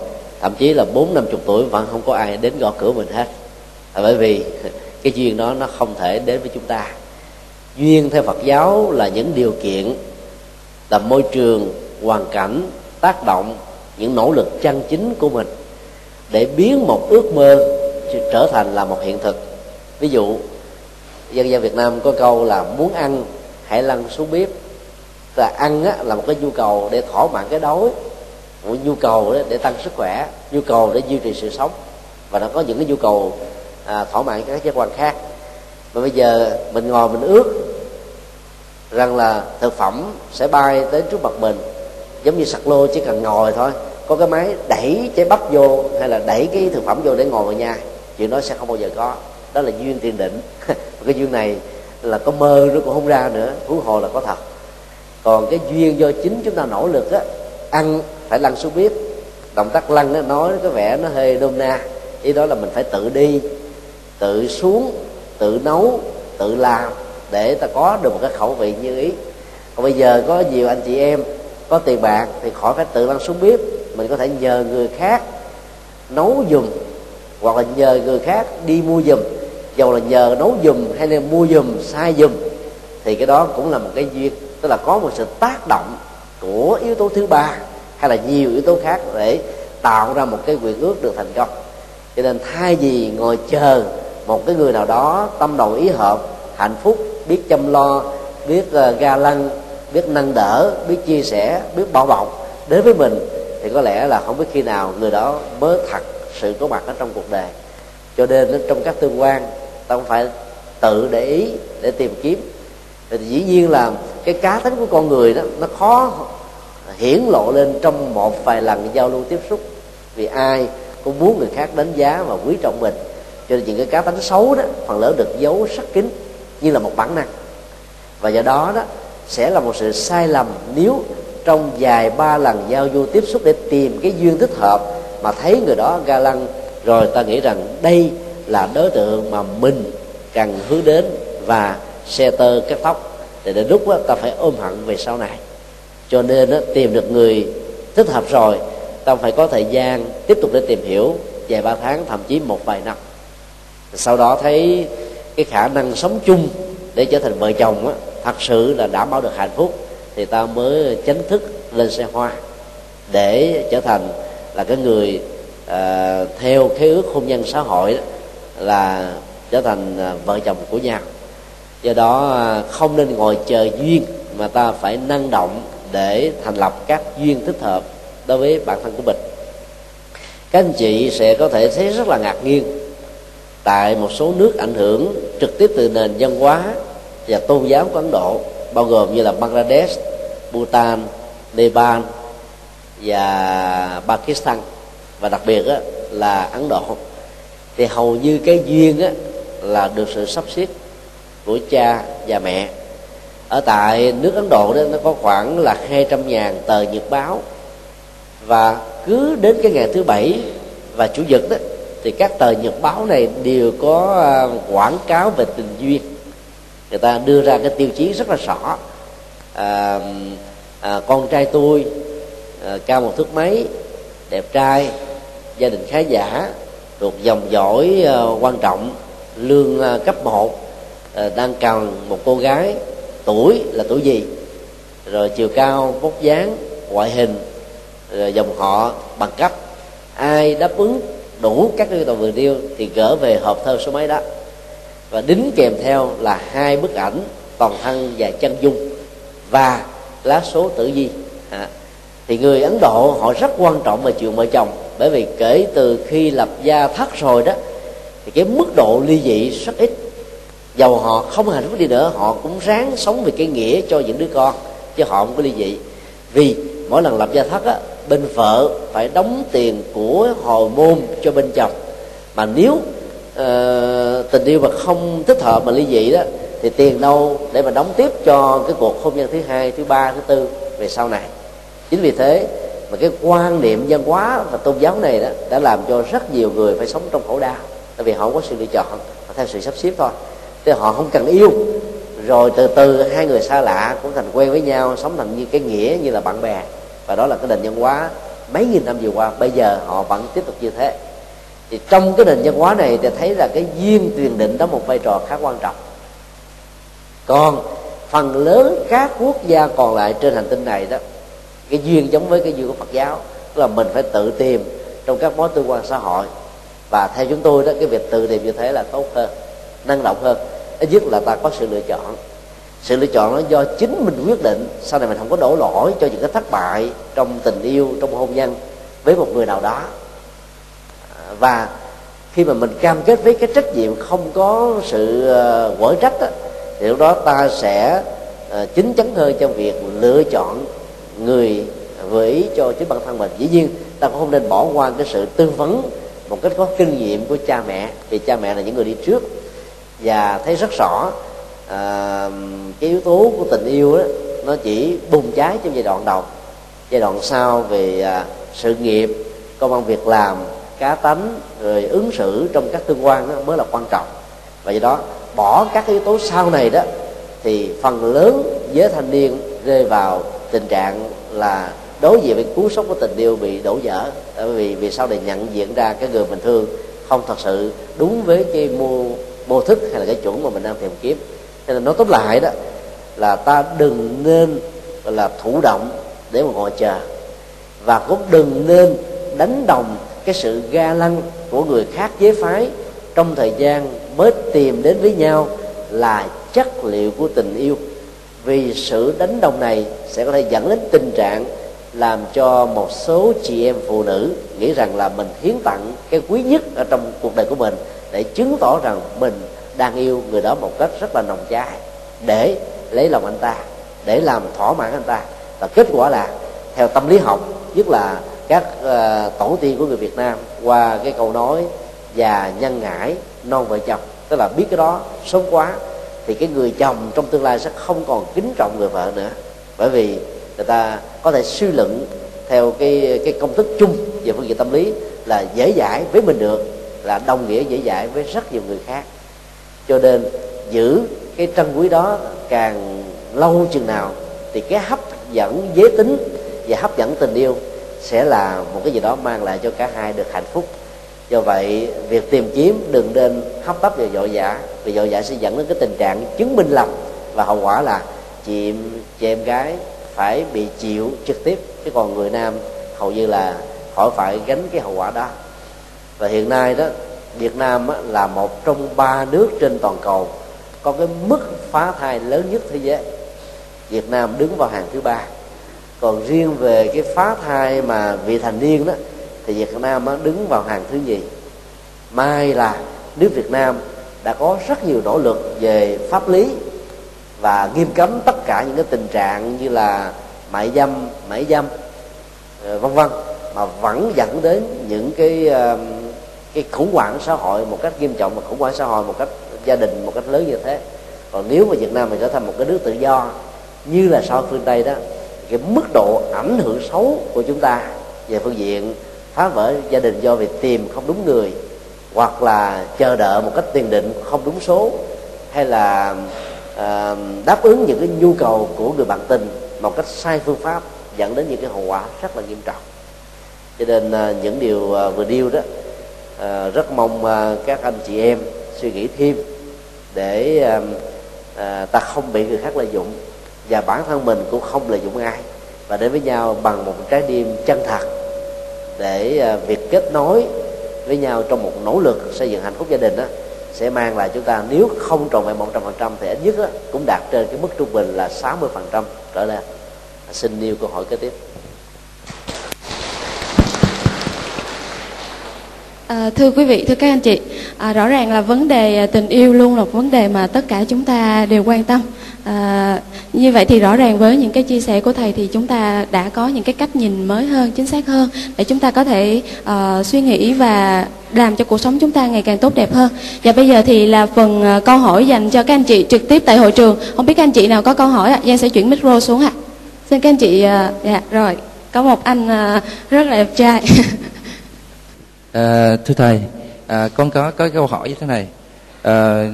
thậm chí là bốn năm chục tuổi vẫn không có ai đến gõ cửa mình hết. Là bởi vì (laughs) cái duyên đó nó không thể đến với chúng ta. Duyên theo phật giáo là những điều kiện, là môi trường, hoàn cảnh, tác động, những nỗ lực chân chính của mình để biến một ước mơ trở thành là một hiện thực. Ví dụ dân gian việt nam có câu là muốn ăn hãy lăn xuống bếp. Là ăn á, là một cái nhu cầu để thỏa mãn cái đói một nhu cầu để tăng sức khỏe nhu cầu để duy trì sự sống. Và nó có những cái nhu cầu à, thỏa mãn các giác quan khác. Và bây giờ mình ngồi mình ước rằng là thực phẩm sẽ bay tới trước mặt mình giống như sạc lô chỉ cần ngồi thôi có cái máy đẩy trái bắp vô hay là đẩy cái thực phẩm vô để ngồi vào nhà, chuyện đó sẽ không bao giờ có. Đó là duyên tiền định. (laughs) Cái duyên này là có mơ nó cũng không ra nữa, huống hồ là có thật. Còn cái duyên do chính chúng ta nỗ lực á, ăn phải lăn xuống bếp. Động tác lăn nó nói có vẻ nó hơi đôm na. Ý đó là mình phải tự đi, tự xuống, tự nấu, tự làm để ta có được một cái khẩu vị như ý. Còn bây giờ có nhiều anh chị em, có tiền bạc thì khỏi phải tự lăn xuống bếp mình có thể nhờ người khác nấu giùm, hoặc là nhờ người khác đi mua giùm. Dầu là nhờ nấu giùm hay là mua giùm, sai giùm, thì cái đó cũng là một cái duyên. Tức là có một sự tác động của yếu tố thứ ba hay là nhiều yếu tố khác để tạo ra một cái quyền ước được thành công. Cho nên thay vì ngồi chờ một cái người nào đó tâm đầu ý hợp, hạnh phúc, biết chăm lo, biết ờ, ga lăng, biết nâng đỡ, biết chia sẻ, biết bảo bọc, đến với mình thì có lẽ là không biết khi nào người đó mới thật sự có mặt ở trong cuộc đời. Cho nên trong các tương quan, ta không phải tự để ý, để tìm kiếm. Thì dĩ nhiên là cái cá tính của con người đó, nó khó hiển lộ lên trong một vài lần giao lưu tiếp xúc. Vì ai cũng muốn người khác đánh giá và quý trọng mình. Cho nên những cái cá tính xấu đó, phần lớn được giấu sắc kín như là một bản năng. Và do đó đó, sẽ là một sự sai lầm nếu trong vài ba lần giao du tiếp xúc để tìm cái duyên thích hợp mà thấy người đó ga lăng. Rồi ta nghĩ rằng đây là đối tượng mà mình cần hướng đến và xe tơ cắt tóc. Để đến lúc đó, ta phải ôm hận về sau này. Cho nên đó, tìm được người thích hợp rồi ta phải có thời gian tiếp tục để tìm hiểu vài ba tháng thậm chí một vài năm. Sau đó thấy cái khả năng sống chung để trở thành vợ chồng á, thật sự là đảm bảo được hạnh phúc thì ta mới chính thức lên xe hoa để trở thành là cái người à, theo cái ước hôn nhân xã hội đó, là trở thành à, vợ chồng của nhau. Do đó à, không nên ngồi chờ duyên mà ta phải năng động để thành lập các duyên thích hợp đối với bản thân của mình. Các anh chị sẽ có thể thấy rất là ngạc nhiên tại một số nước ảnh hưởng trực tiếp từ nền văn hóa và tôn giáo của ấn độ bao gồm như là bangladesh bhutan nepal và pakistan. Và đặc biệt á, là ấn độ. Thì hầu như cái duyên á, là được sự sắp xếp của cha và mẹ. Ở tại nước ấn độ đó nó có khoảng là hai trăm ngàn tờ nhật báo. Và cứ đến cái ngày thứ bảy và chủ nhật đó thì các tờ nhật báo này đều có à, quảng cáo về tình duyên người ta đưa ra cái tiêu chí rất là rõ. À, à, con trai tôi à, cao một thước mấy đẹp trai gia đình khá giả thuộc dòng dõi à, quan trọng lương à, cấp 1 à, đang cần một cô gái tuổi là tuổi gì? Rồi chiều cao vóc dáng ngoại hình rồi dòng họ bằng cấp. Ai đáp ứng đủ các yêu cầu vừa nêu thì gỡ về hộp thơ số mấy đó và đính kèm theo là hai bức ảnh toàn thân và chân dung và lá số tử vi. À, thì người ấn độ họ rất quan trọng về chuyện vợ chồng bởi vì kể từ khi lập gia thất rồi đó thì cái mức độ ly dị rất ít. Dầu họ không hạnh phúc đi nữa họ cũng ráng sống vì cái nghĩa cho những đứa con chứ họ không có ly dị. Vì mỗi lần lập gia thất á bên vợ phải đóng tiền của hồi môn cho bên chồng. Mà nếu uh, tình yêu mà không thích hợp mà ly dị đó thì tiền đâu để mà đóng tiếp cho cái cuộc hôn nhân thứ hai thứ ba thứ tư về sau này. Chính vì thế mà cái quan niệm văn hóa và tôn giáo này đó đã làm cho rất nhiều người phải sống trong khổ đau. Tại vì họ không có sự lựa chọn họ theo sự sắp xếp thôi. Thì họ không cần yêu. Rồi từ từ hai người xa lạ cũng thành quen với nhau sống thành như cái nghĩa như là bạn bè. Và đó là cái nền văn hóa mấy nghìn năm vừa qua. Bây giờ họ vẫn tiếp tục như thế thì trong cái nền văn hóa này thì thấy là cái duyên truyền định đóng một vai trò khá quan trọng. Còn phần lớn các quốc gia còn lại trên hành tinh này đó, cái duyên giống với cái duyên của phật giáo, tức là mình phải tự tìm trong các mối tương quan xã hội. Và theo chúng tôi đó, cái việc tự tìm như thế là tốt hơn, năng động hơn. Ít nhất là ta có sự lựa chọn. Sự lựa chọn nó do chính mình quyết định, sau này mình không có đổ lỗi cho những cái thất bại trong tình yêu, trong hôn nhân với một người nào đó và khi mà mình cam kết với cái trách nhiệm không có sự ờ, quở trách đó, thì lúc đó ta sẽ ờ, chính chắn hơn trong việc lựa chọn người gợi ý cho chính bản thân mình. Dĩ nhiên ta cũng không nên bỏ qua cái sự tư vấn một cách có kinh nghiệm của cha mẹ vì cha mẹ là những người đi trước. Và thấy rất rõ à, cái yếu tố của tình yêu đó nó chỉ bùng cháy trong giai đoạn đầu. Giai đoạn sau về à, sự nghiệp công an việc làm cá tánh, rồi ứng xử trong các tương quan đó mới là quan trọng. Và do đó, bỏ các yếu tố sau này đó, thì phần lớn giới thanh niên rơi vào tình trạng là đối diện với cú sốc của tình yêu bị đổ vỡ bởi vì vì sau này nhận diện ra cái người mình thương không thật sự đúng với cái mô mô thức hay là cái chuẩn mà mình đang tìm kiếm. Cho nên nói tóm lại đó, là ta đừng nên là thụ động để mà ngồi chờ. Và cũng đừng nên đánh đồng cái sự ga lăng của người khác giới phái trong thời gian mới tìm đến với nhau là chất liệu của tình yêu. Vì sự đánh đồng này sẽ có thể dẫn đến tình trạng làm cho một số chị em phụ nữ nghĩ rằng là mình hiến tặng cái quý nhất ở trong cuộc đời của mình để chứng tỏ rằng mình đang yêu người đó một cách rất là nồng cháy. Để lấy lòng anh ta, để làm thỏa mãn anh ta. Và kết quả là, theo tâm lý học, nhất là các uh, tổ tiên của người Việt Nam qua cái câu nói già nhân ngãi non vợ chồng. Tức là biết cái đó sớm quá thì cái người chồng trong tương lai sẽ không còn kính trọng người vợ nữa. Bởi vì người ta có thể suy luận theo cái cái công thức chung về phương diện tâm lý là dễ dãi với mình được là đồng nghĩa dễ dãi với rất nhiều người khác. Cho nên giữ cái trân quý đó càng lâu chừng nào thì cái hấp dẫn giới tính và hấp dẫn tình yêu sẽ là một cái gì đó mang lại cho cả hai được hạnh phúc. Do vậy, việc tìm kiếm đừng nên hấp tấp và dội dã, vì dội dã sẽ dẫn đến cái tình trạng chứng minh lầm và hậu quả là chị chị em gái phải bị chịu trực tiếp, chứ còn người nam hầu như là khỏi phải gánh cái hậu quả đó. Và hiện nay đó, Việt Nam là một trong ba nước trên toàn cầu có cái mức phá thai lớn nhất thế giới. Việt Nam đứng vào hàng thứ ba còn riêng về cái phá thai mà vị thành niên đó, thì Việt Nam đứng vào hàng thứ nhì. Mai là nước Việt Nam đã có rất nhiều nỗ lực về pháp lý và nghiêm cấm tất cả những cái tình trạng như là mại dâm mãi dâm ờ, vân vân, mà vẫn dẫn đến những cái ờ, cái khủng hoảng xã hội một cách nghiêm trọng và khủng hoảng xã hội một cách gia đình một cách lớn như thế. Còn nếu mà Việt Nam mình trở thành một cái nước tự do như là sau phương Tây đó cái mức độ ảnh hưởng xấu của chúng ta về phương diện phá vỡ gia đình do việc tìm không đúng người hoặc là chờ đợi một cách tiền định không đúng số hay là à, đáp ứng những cái nhu cầu của người bạn tình một cách sai phương pháp dẫn đến những cái hậu quả rất là nghiêm trọng. Cho nên à, những điều à, vừa điêu đó à, rất mong à, các anh chị em suy nghĩ thêm để à, à, ta không bị người khác lợi dụng và bản thân mình cũng không lợi dụng ai. Và đến với nhau bằng một trái tim chân thật để à, việc kết nối với nhau trong một nỗ lực xây dựng hạnh phúc gia đình đó sẽ mang lại chúng ta nếu không trọn vẹn một trăm phần trăm thì ít nhất đó, cũng đạt trên cái mức trung bình là 60 phần trăm trở lên. Xin nêu câu hỏi kế tiếp. À, thưa quý vị, thưa các anh chị, à, rõ ràng là vấn đề à, tình yêu luôn là một vấn đề mà tất cả chúng ta đều quan tâm. À, như vậy thì rõ ràng với những cái chia sẻ của thầy thì chúng ta đã có những cái cách nhìn mới hơn, chính xác hơn để chúng ta có thể uh, suy nghĩ và làm cho cuộc sống chúng ta ngày càng tốt đẹp hơn. Và bây giờ thì là phần uh, câu hỏi dành cho các anh chị trực tiếp tại hội trường. Không biết các anh chị nào có câu hỏi ạ? À? Giang sẽ chuyển micro xuống ạ. À. Xin các anh chị, uh, dạ rồi, có một anh uh, rất là đẹp trai. (laughs) À, thưa thầy, à, con có có câu hỏi như thế này. À,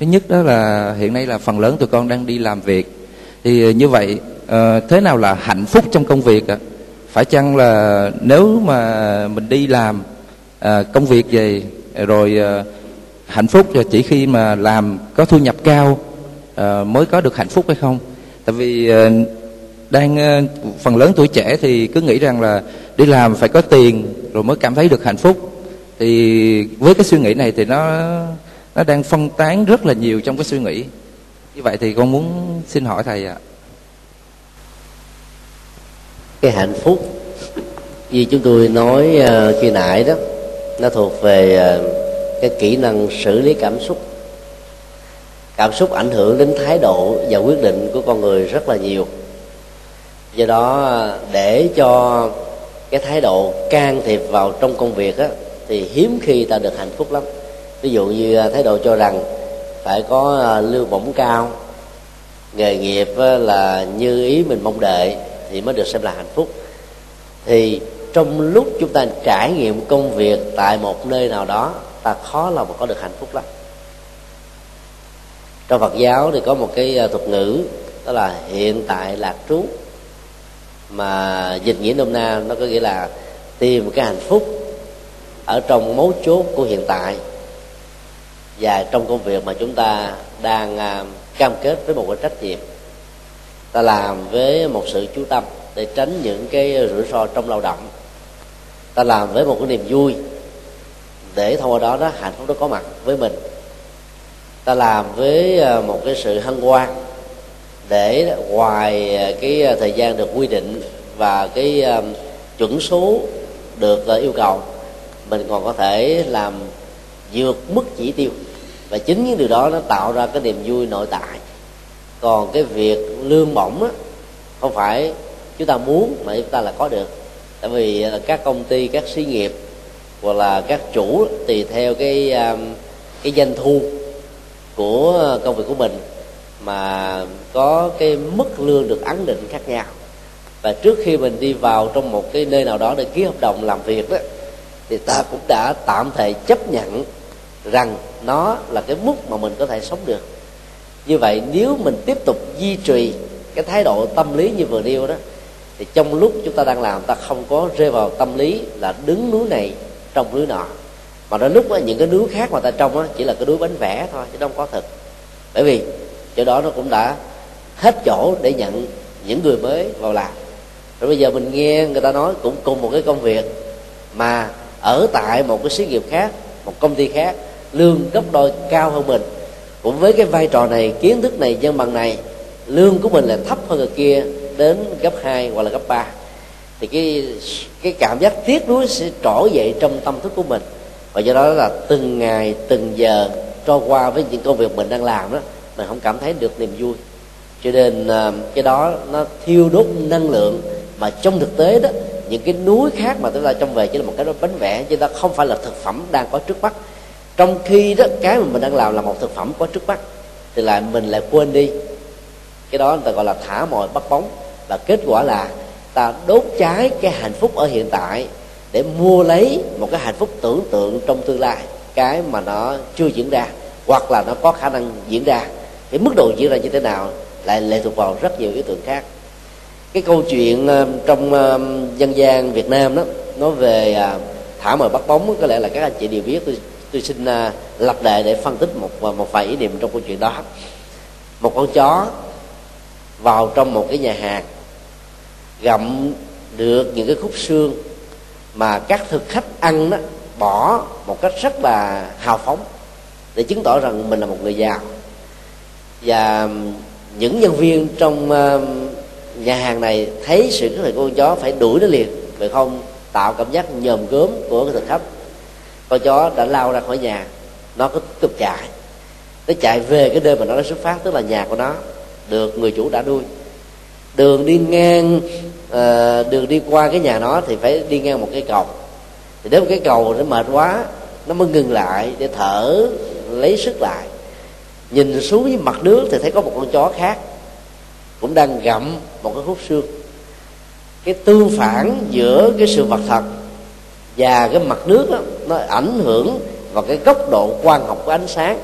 thứ nhất đó là hiện nay là phần lớn tụi con đang đi làm việc. Thì như vậy à, thế nào là hạnh phúc trong công việc ạ? Phải chăng là nếu mà mình đi làm à, công việc về rồi à, hạnh phúc là chỉ khi mà làm có thu nhập cao à, mới có được hạnh phúc hay không? Tại vì à, đang phần lớn tuổi trẻ thì cứ nghĩ rằng là đi làm phải có tiền rồi mới cảm thấy được hạnh phúc. Thì với cái suy nghĩ này thì nó nó đang phân tán rất là nhiều trong cái suy nghĩ. Như vậy thì con muốn xin hỏi thầy ạ. Cái hạnh phúc như chúng tôi nói uh, khi nãy đó nó thuộc về uh, cái kỹ năng xử lý cảm xúc. Cảm xúc ảnh hưởng đến thái độ và quyết định của con người rất là nhiều. Do đó ờ, để cho cái thái độ can thiệp vào trong công việc á, thì hiếm khi ta được hạnh phúc lắm. Ví dụ như à, thái độ cho rằng phải có à, lương bổng cao, nghề nghiệp là như ý mình mong đợi thì mới được xem là hạnh phúc. Thì trong lúc chúng ta trải nghiệm công việc tại một nơi nào đó, ta khó lòng mà có được hạnh phúc lắm. Trong Phật giáo thì có một cái à, thuật ngữ, đó là hiện tại lạc trú mà dịch nghĩa nôm na nó có nghĩa là tìm cái hạnh phúc ở trong mấu chốt của hiện tại. Và trong công việc mà chúng ta đang à, cam kết với một cái trách nhiệm. Ta làm với một sự chú tâm để tránh những cái rủi ro trong lao động. Ta làm với một cái niềm vui để thông qua đó đó hạnh phúc đó có mặt với mình. Ta làm với à, một cái sự hân hoan để ngoài ờ, cái ờ, thời gian được quy định và cái ờ, chuẩn số được yêu cầu mình còn có thể làm vượt mức chỉ tiêu. Và chính những điều đó nó tạo ra cái niềm vui nội tại. Còn cái việc lương bổng á, không phải chúng ta muốn mà chúng ta là có được. Tại vì các công ty các xí nghiệp hoặc là các chủ tùy theo cái cái doanh thu của công việc của mình mà có cái mức lương được ấn định khác nhau. Và trước khi mình đi vào trong một cái nơi nào đó để ký hợp đồng làm việc đó thì ta cũng đã tạm thời chấp nhận rằng nó là cái mức mà mình có thể sống được. Như vậy nếu mình tiếp tục duy trì cái thái độ tâm lý như vừa nêu đó thì trong lúc chúng ta đang làm ta không có rơi vào tâm lý là đứng núi này trong núi nọ. Mà đến lúc đó, những cái núi khác mà ta trông đó, chỉ là cái núi bánh vẽ thôi chứ không có thực bởi vì chỗ đó nó cũng đã hết chỗ để nhận những người mới vào làm rồi bây giờ mình nghe người ta nói cũng cùng một cái công việc mà ở tại một cái xí nghiệp khác, một công ty khác, lương gấp đôi cao hơn mình. Cũng với cái vai trò này, kiến thức này, dân bằng này, lương của mình là thấp hơn người kia đến gấp 2 hoặc là gấp 3 thì cái cái cảm giác tiếc nuối sẽ trỗi dậy trong tâm thức của mình. Và do đó là từng ngày, từng giờ trôi qua với những công việc mình đang làm đó mình không cảm thấy được niềm vui. Cho nên à, cái đó nó thiêu đốt năng lượng mà trong thực tế đó, những cái núi khác mà chúng ta trong về chỉ là một cái bánh vẽ, chứ ta không phải là thực phẩm đang có trước mắt. Trong khi đó, cái mà mình đang làm là một thực phẩm có trước mắt, thì lại mình lại quên đi. Cái đó người ta gọi là thả mồi bắt bóng. Và kết quả là, ta đốt cháy cái hạnh phúc ở hiện tại để mua lấy một cái hạnh phúc tưởng tượng trong tương lai. Cái mà nó chưa diễn ra, hoặc là nó có khả năng diễn ra cái mức độ diễn ra như thế nào lại lệ thuộc vào rất nhiều yếu tố khác. Cái câu chuyện ờ, trong ờ, dân gian Việt Nam đó, nói về à, thả mời bắt bóng, có lẽ là các anh chị đều biết. Tôi tôi xin ờ, lập đề để phân tích một một vài ý niệm trong câu chuyện đó. Một con chó vào trong một cái nhà hàng, gặm được những cái khúc xương mà các thực khách ăn đó, bỏ một cách rất là hào phóng để chứng tỏ rằng mình là một người giàu và những nhân viên trong nhà hàng này thấy sự có thể con chó phải đuổi nó liền vậy không? Tạo cảm giác nhòm gớm của cái thực khách. Con chó đã lao ra khỏi nhà nó cứ tục chạy. Nó chạy về cái nơi mà nó đã xuất phát tức là nhà của nó. Được người chủ đã nuôi đường đi ngang uh, đường đi qua cái nhà nó thì phải đi ngang một cái cầu. Thì đến một cái cầu nó mệt quá nó mới ngừng lại để thở lấy sức lại nhìn xuống với mặt nước thì thấy có một con chó khác cũng đang gặm một cái khúc xương. Cái tương phản giữa cái sự vật thật và cái mặt nước đó, nó ảnh hưởng vào cái góc độ quang học của ánh sáng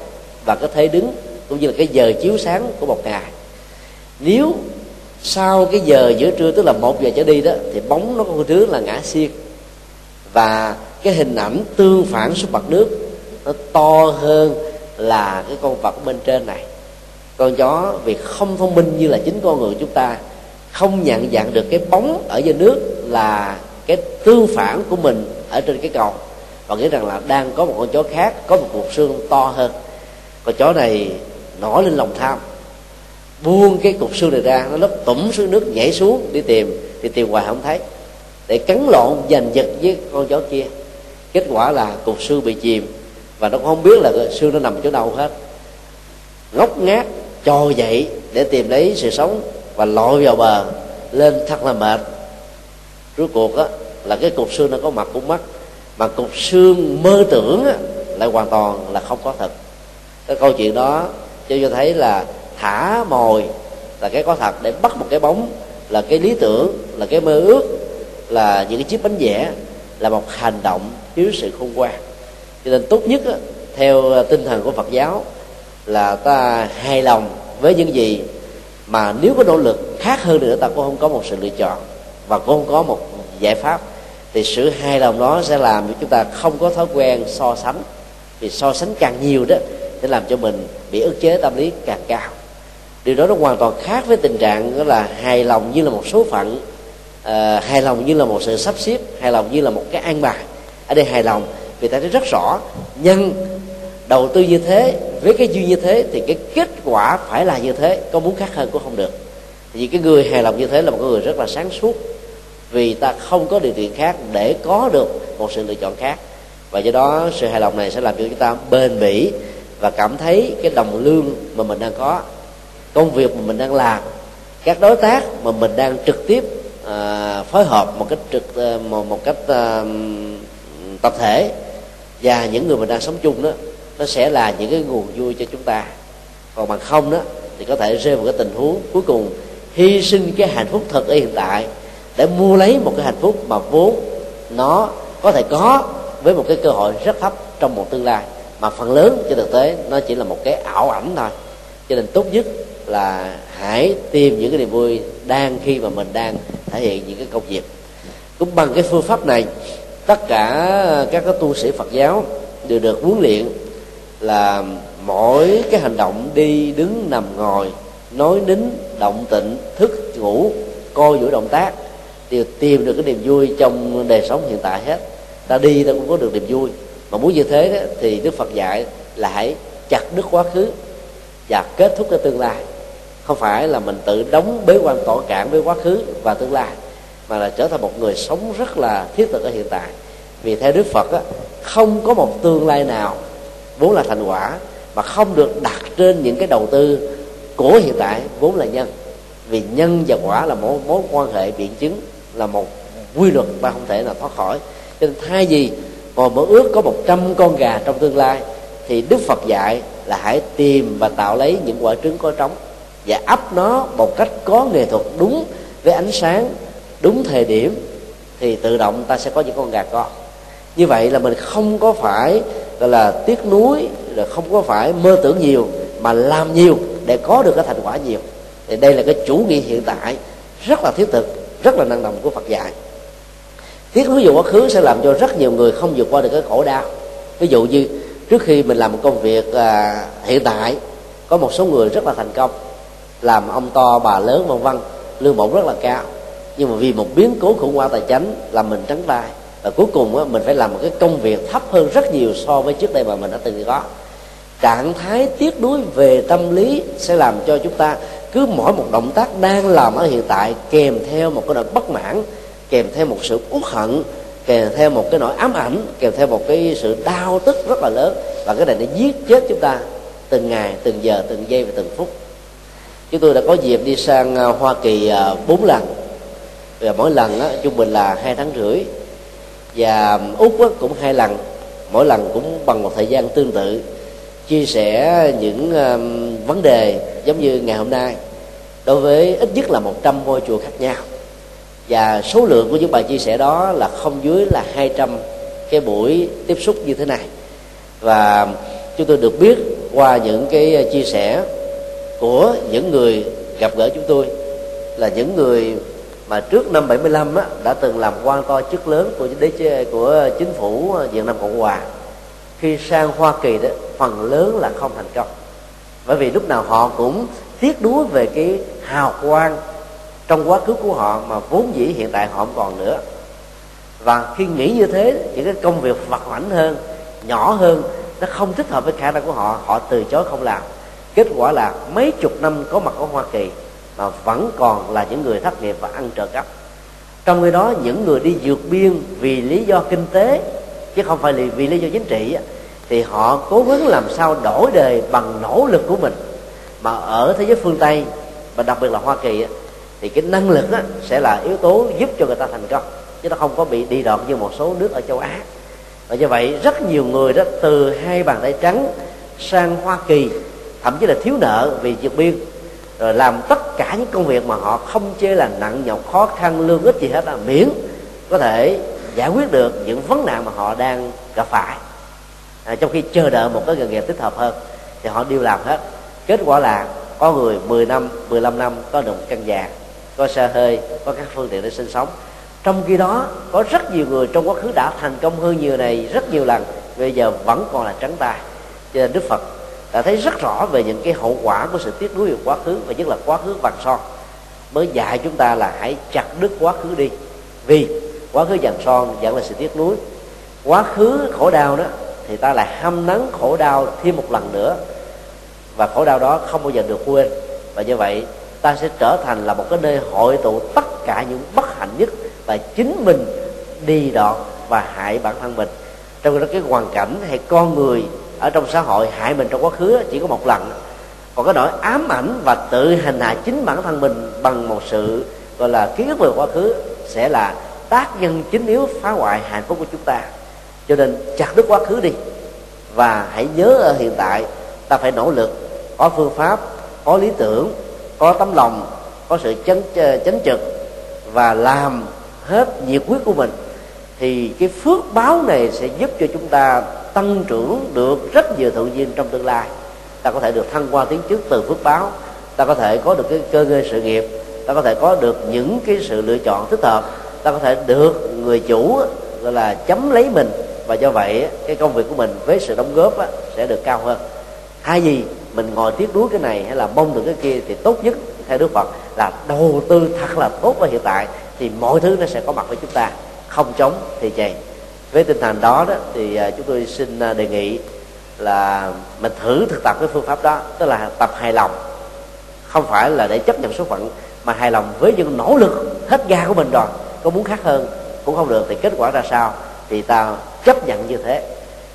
và cái thế đứng cũng như là cái giờ chiếu sáng của một ngày. Nếu sau cái giờ giữa trưa tức là một giờ trở đi đó thì bóng nó có thứ là ngã xiên. Và cái hình ảnh tương phản xuống mặt nước nó to hơn là cái con vật bên trên này. Con chó vì không thông minh như là chính con người chúng ta, không nhận dạng được cái bóng ở dưới nước là cái tương phản của mình ở trên cái cầu. Và nghĩ rằng là đang có một con chó khác, có một cục xương to hơn. Con chó này nổi lên lòng tham, buông cái cục xương này ra, nó lấp tủm xuống nước, nhảy xuống đi tìm, thì tìm hoài không thấy. Để cắn lộn giành giật với con chó kia. Kết quả là cục xương bị chìm và nó không biết là xương nó nằm chỗ đâu hết. Ngốc ngát trồi dậy để tìm lấy sự sống và lội vào bờ lên thật là mệt. Rốt cuộc á là cái cục xương nó có mặt cũng mất. Mà cục xương mơ tưởng á, lại hoàn toàn là không có thật. Cái câu chuyện đó cho cho thấy là thả mồi là cái có thật để bắt một cái bóng là cái lý tưởng là cái mơ ước là những cái chiếc bánh vẽ là một hành động thiếu sự khôn ngoan cho nên tốt nhất á, theo à, tinh thần của Phật giáo là ta hài lòng với những gì mà nếu có nỗ lực khác hơn nữa ta cũng không có một sự lựa chọn và cũng không có một giải pháp. Thì sự hài lòng đó sẽ làm cho chúng ta không có thói quen so sánh. Vì so sánh càng nhiều đó sẽ làm cho mình bị ức chế tâm lý càng cao. Điều đó nó hoàn toàn khác với tình trạng đó là hài lòng như là một số phận uh, hài lòng như là một sự sắp xếp hài lòng như là một cái an bài. Ở đây hài lòng vì ta thấy rất rõ. Nhân đầu tư như thế với cái duyên như thế thì cái kết quả phải là như thế. Có muốn khác hơn cũng không được. Vì cái người hài lòng như thế là một người rất là sáng suốt. Vì ta không có điều kiện khác để có được một sự lựa chọn khác. Và do đó sự hài lòng này sẽ làm cho chúng ta bền bỉ và cảm thấy cái đồng lương mà mình đang có công việc mà mình đang làm các đối tác mà mình đang trực tiếp à, phối hợp một cách trực à, một, một cách à, tập thể và những người mình đang sống chung đó, nó sẽ là những cái nguồn vui cho chúng ta. Còn bằng không đó, thì có thể rơi vào cái tình huống cuối cùng, hy sinh cái hạnh phúc thật ở hiện tại, để mua lấy một cái hạnh phúc mà vốn nó có thể có với một cái cơ hội rất thấp trong một tương lai. Mà phần lớn trên thực tế, nó chỉ là một cái ảo ảnh thôi. Cho nên tốt nhất là hãy tìm những cái niềm vui đang khi mà mình đang thể hiện những cái công việc. Cũng bằng cái phương pháp này tất cả các cái tu sĩ Phật giáo đều được huấn luyện là mỗi cái hành động đi đứng nằm ngồi nói nín động tịnh thức ngủ coi giữ động tác đều tìm được cái niềm vui trong đời sống hiện tại hết. Ta đi ta cũng có được niềm vui. Mà muốn như thế đó, thì đức phật dạy là hãy chặt đứt quá khứ và kết thúc cái tương lai. Không phải là mình tự đóng bế quan tỏ cản với quá khứ và tương lai mà là trở thành một người sống rất là thiết thực ở hiện tại. Vì theo đức phật á, không có một tương lai nào vốn là thành quả mà không được đặt trên những cái đầu tư của hiện tại vốn là nhân. Vì nhân và quả là một mối quan hệ biện chứng là một quy luật ta không thể nào thoát khỏi. Cho nên thay vì ngồi mơ ước có một trăm con gà trong tương lai thì đức phật dạy là hãy tìm và tạo lấy những quả trứng có trống và ấp nó một cách có nghệ thuật đúng với ánh sáng đúng thời điểm thì tự động ta sẽ có những con gà con. Như vậy là mình không có phải gọi là tiếc nuối là không có phải mơ tưởng nhiều mà làm nhiều để có được cái thành quả nhiều. Thì đây là cái chủ nghĩa hiện tại rất là thiết thực rất là năng động của phật dạy. Tiếc nuối về quá khứ sẽ làm cho rất nhiều người không vượt qua được cái khổ đau. Ví dụ như trước khi mình làm một công việc à, hiện tại có một số người rất là thành công làm ông to bà lớn vân vân lương bổng rất là cao nhưng mà vì một biến cố khủng hoảng tài chính làm mình trắng tay và cuối cùng á, mình phải làm một cái công việc thấp hơn rất nhiều so với trước đây mà mình đã từng có. Trạng thái tiếc nuối về tâm lý sẽ làm cho chúng ta cứ mỗi một động tác đang làm ở hiện tại kèm theo một cái nỗi bất mãn kèm theo một sự uất hận kèm theo một cái nỗi ám ảnh kèm theo một cái sự đau tức rất là lớn. Và cái này nó giết chết chúng ta từng ngày từng giờ từng giây và từng phút. Chúng tôi đã có dịp đi sang à, hoa kỳ à, bốn lần và mỗi lần á, trung bình là hai tháng rưỡi. Và úc á, cũng hai lần. Mỗi lần cũng bằng một thời gian tương tự chia sẻ những um, vấn đề giống như ngày hôm nay. Đối với ít nhất là 100 ngôi chùa khác nhau. Và số lượng của những bài chia sẻ đó là không dưới là 200 cái buổi tiếp xúc như thế này. Và chúng tôi được biết qua những cái ờ, chia sẻ của những người gặp gỡ chúng tôi là những người mà trước năm 75 á, đã từng làm quan to chức lớn của đế chế của chính phủ Việt Nam Cộng Hòa. Khi sang Hoa Kỳ đó phần lớn là không thành công. Bởi vì lúc nào họ cũng tiếc nuối về cái hào quang trong quá khứ của họ mà vốn dĩ hiện tại họ không còn nữa. Và khi nghĩ như thế những cái công việc vặt vảnh hơn nhỏ hơn nó không thích hợp với khả năng của họ họ từ chối không làm. Kết quả là mấy chục năm có mặt ở hoa kỳ mà vẫn còn là những người thất nghiệp và ăn trợ cấp trong khi đó, những người đi vượt biên vì lý do kinh tế, chứ không phải vì lý do chính trị thì họ cố gắng làm sao đổi đời bằng nỗ lực của mình. Mà ở thế giới phương tây, và đặc biệt là hoa kỳ thì cái năng lực sẽ là yếu tố giúp cho người ta thành công, chứ nó không có bị đi đọt như một số nước ở châu á. Và như vậy, rất nhiều người đó từ hai bàn tay trắng sang hoa kỳ, thậm chí là thiếu nợ vì vượt biên rồi làm tất cả những công việc mà họ không chê là nặng nhọc khó khăn lương ít gì hết là miễn có thể giải quyết được những vấn nạn mà họ đang gặp phải. À, trong khi chờ đợi một cái nghề nghiệp thích hợp hơn thì họ đều làm hết. Kết quả là có người 10 năm 15 năm có được một căn nhà có xe hơi có các phương tiện để sinh sống. Trong khi đó có rất nhiều người trong quá khứ đã thành công hơn nhiều này rất nhiều lần bây giờ vẫn còn là trắng tay. Cho nên đức phật đã thấy rất rõ về những cái hậu quả của sự tiếc nuối về quá khứ, và nhất là quá khứ vàng son. Mới dạy chúng ta là hãy chặt đứt quá khứ đi. Vì quá khứ vàng son vẫn là sự tiếc nuối. Quá khứ khổ đau đó, thì ta lại hâm nắng khổ đau thêm một lần nữa. Và khổ đau đó không bao giờ được quên. Và như vậy, ta sẽ trở thành là một cái nơi hội tụ tất cả những bất hạnh nhất và chính mình đi đọt và hại bản thân mình. Trong đó cái hoàn cảnh hay con người ở trong xã hội, hại mình trong quá khứ chỉ có một lần. Còn cái nỗi ám ảnh và tự hành hạ chính bản thân mình bằng một sự, gọi là, ký ức về quá khứ sẽ là tác nhân chính yếu phá hoại hạnh phúc của chúng ta. Cho nên chặt đứt quá khứ đi. Và hãy nhớ ở hiện tại, ta phải nỗ lực, có phương pháp, có lý tưởng, có tấm lòng, có sự chấn chấn trực và làm hết nhiệt quyết của mình, thì cái phước báo này sẽ giúp cho chúng ta tăng trưởng được rất nhiều thượng duyên trong tương lai. Ta có thể được thăng qua tiến trước từ phước báo, ta có thể có được cái cơ ngơi sự nghiệp, ta có thể có được những cái sự lựa chọn thích hợp, ta có thể được người chủ, gọi là, chấm lấy mình. Và do vậy, cái công việc của mình với sự đóng góp sẽ được cao hơn. Hai gì mình ngồi tiếc nuối cái này hay là mong được cái kia thì tốt nhất, theo đức phật, là đầu tư thật là tốt vào hiện tại thì mọi thứ nó sẽ có mặt với chúng ta. Không chống thì chày với tinh thần đó đó, thì à, chúng tôi xin à, đề nghị là mình thử thực tập cái phương pháp đó, tức là tập hài lòng. Không phải là để chấp nhận số phận, mà hài lòng với những nỗ lực hết ga của mình rồi. Có muốn khác hơn cũng không được, thì kết quả ra sao? Thì ta chấp nhận như thế.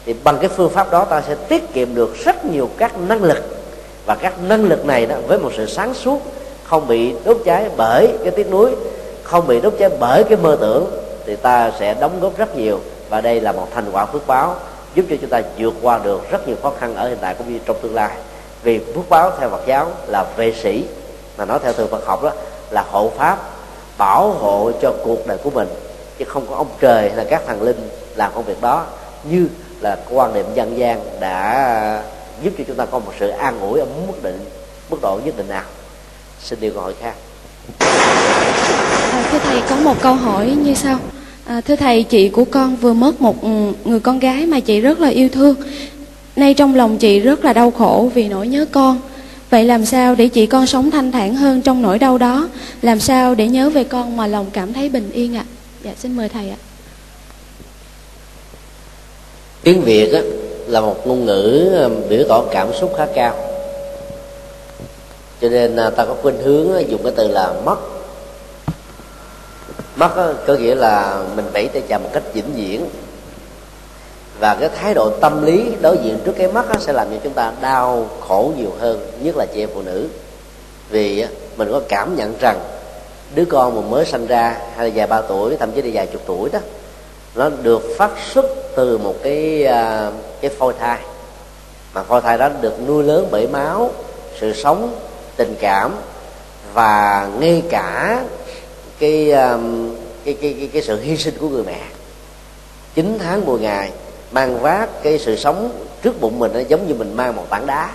Thì bằng cái phương pháp đó, ta sẽ tiết kiệm được rất nhiều các năng lực. Và các năng lực này đó, với một sự sáng suốt, không bị đốt cháy bởi cái tiếc nuối, không bị đốt cháy bởi cái mơ tưởng, thì ta sẽ đóng góp rất nhiều và đây là một thành quả phước báo giúp cho chúng ta vượt qua được rất nhiều khó khăn ở hiện tại cũng như trong tương lai. Vì phước báo theo Phật giáo là vệ sĩ mà nói theo từ Phật học đó là hộ pháp bảo hộ cho cuộc đời của mình. Chứ không có ông trời hay là các thần linh làm công việc đó như là quan niệm dân gian đã giúp cho chúng ta có một sự an ủi ở mức định mức độ nhất định nào. Xin điều câu hỏi khác. À, thưa thầy có một câu hỏi như sau à, thưa thầy chị của con vừa mất một người con gái mà chị rất là yêu thương. Nay trong lòng chị rất là đau khổ vì nỗi nhớ con. Vậy làm sao để chị con sống thanh thản hơn trong nỗi đau đó? Làm sao để nhớ về con mà lòng cảm thấy bình yên ạ? Dạ xin mời thầy ạ. Tiếng việt á, là một ngôn ngữ ờ, biểu tỏ cảm xúc khá cao. Cho nên à, ta có khuynh hướng ờ, dùng cái từ là mất mất có nghĩa là mình vẫy tay chào một cách vĩnh viễn. Và cái thái độ tâm lý đối diện trước cái mắt sẽ làm cho chúng ta đau khổ nhiều hơn, nhất là chị em phụ nữ. Vì mình có cảm nhận rằng đứa con mà mới sinh ra, hay là vài ba tuổi, thậm chí là vài chục tuổi đó, nó được phát xuất từ một cái à, cái phôi thai. Mà phôi thai đó được nuôi lớn bởi máu, sự sống, tình cảm, và ngay cả cái um, cái cái cái, cái sự hy sinh của người mẹ. 9 tháng 10 ngày mang vác cái sự sống trước bụng mình nó giống như mình mang một tảng đá.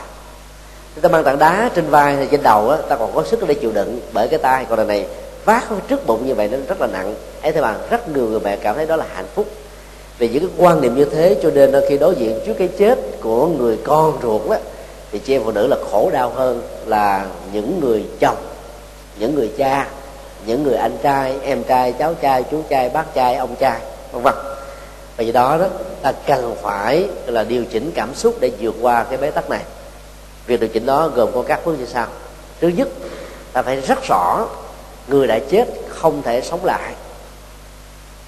Chúng ta mang tảng đá trên vai hay trên đầu á ta còn có sức để chịu đựng bởi cái tay. Còn đằng này vác trước bụng như vậy nó rất là nặng. Ấy thế mà rất nhiều người mẹ cảm thấy đó là hạnh phúc. Vì những cái quan niệm như thế cho nên khi đối diện trước cái chết của người con ruột á thì chị em phụ nữ là khổ đau hơn là những người chồng những người cha những người anh trai em trai cháu trai chú trai bác trai ông trai vân vân. Vì đó đó ta cần phải là điều chỉnh cảm xúc để vượt qua cái bế tắc này. Việc điều chỉnh đó gồm có các bước như sau. Thứ nhất ta phải rất rõ người đã chết không thể sống lại.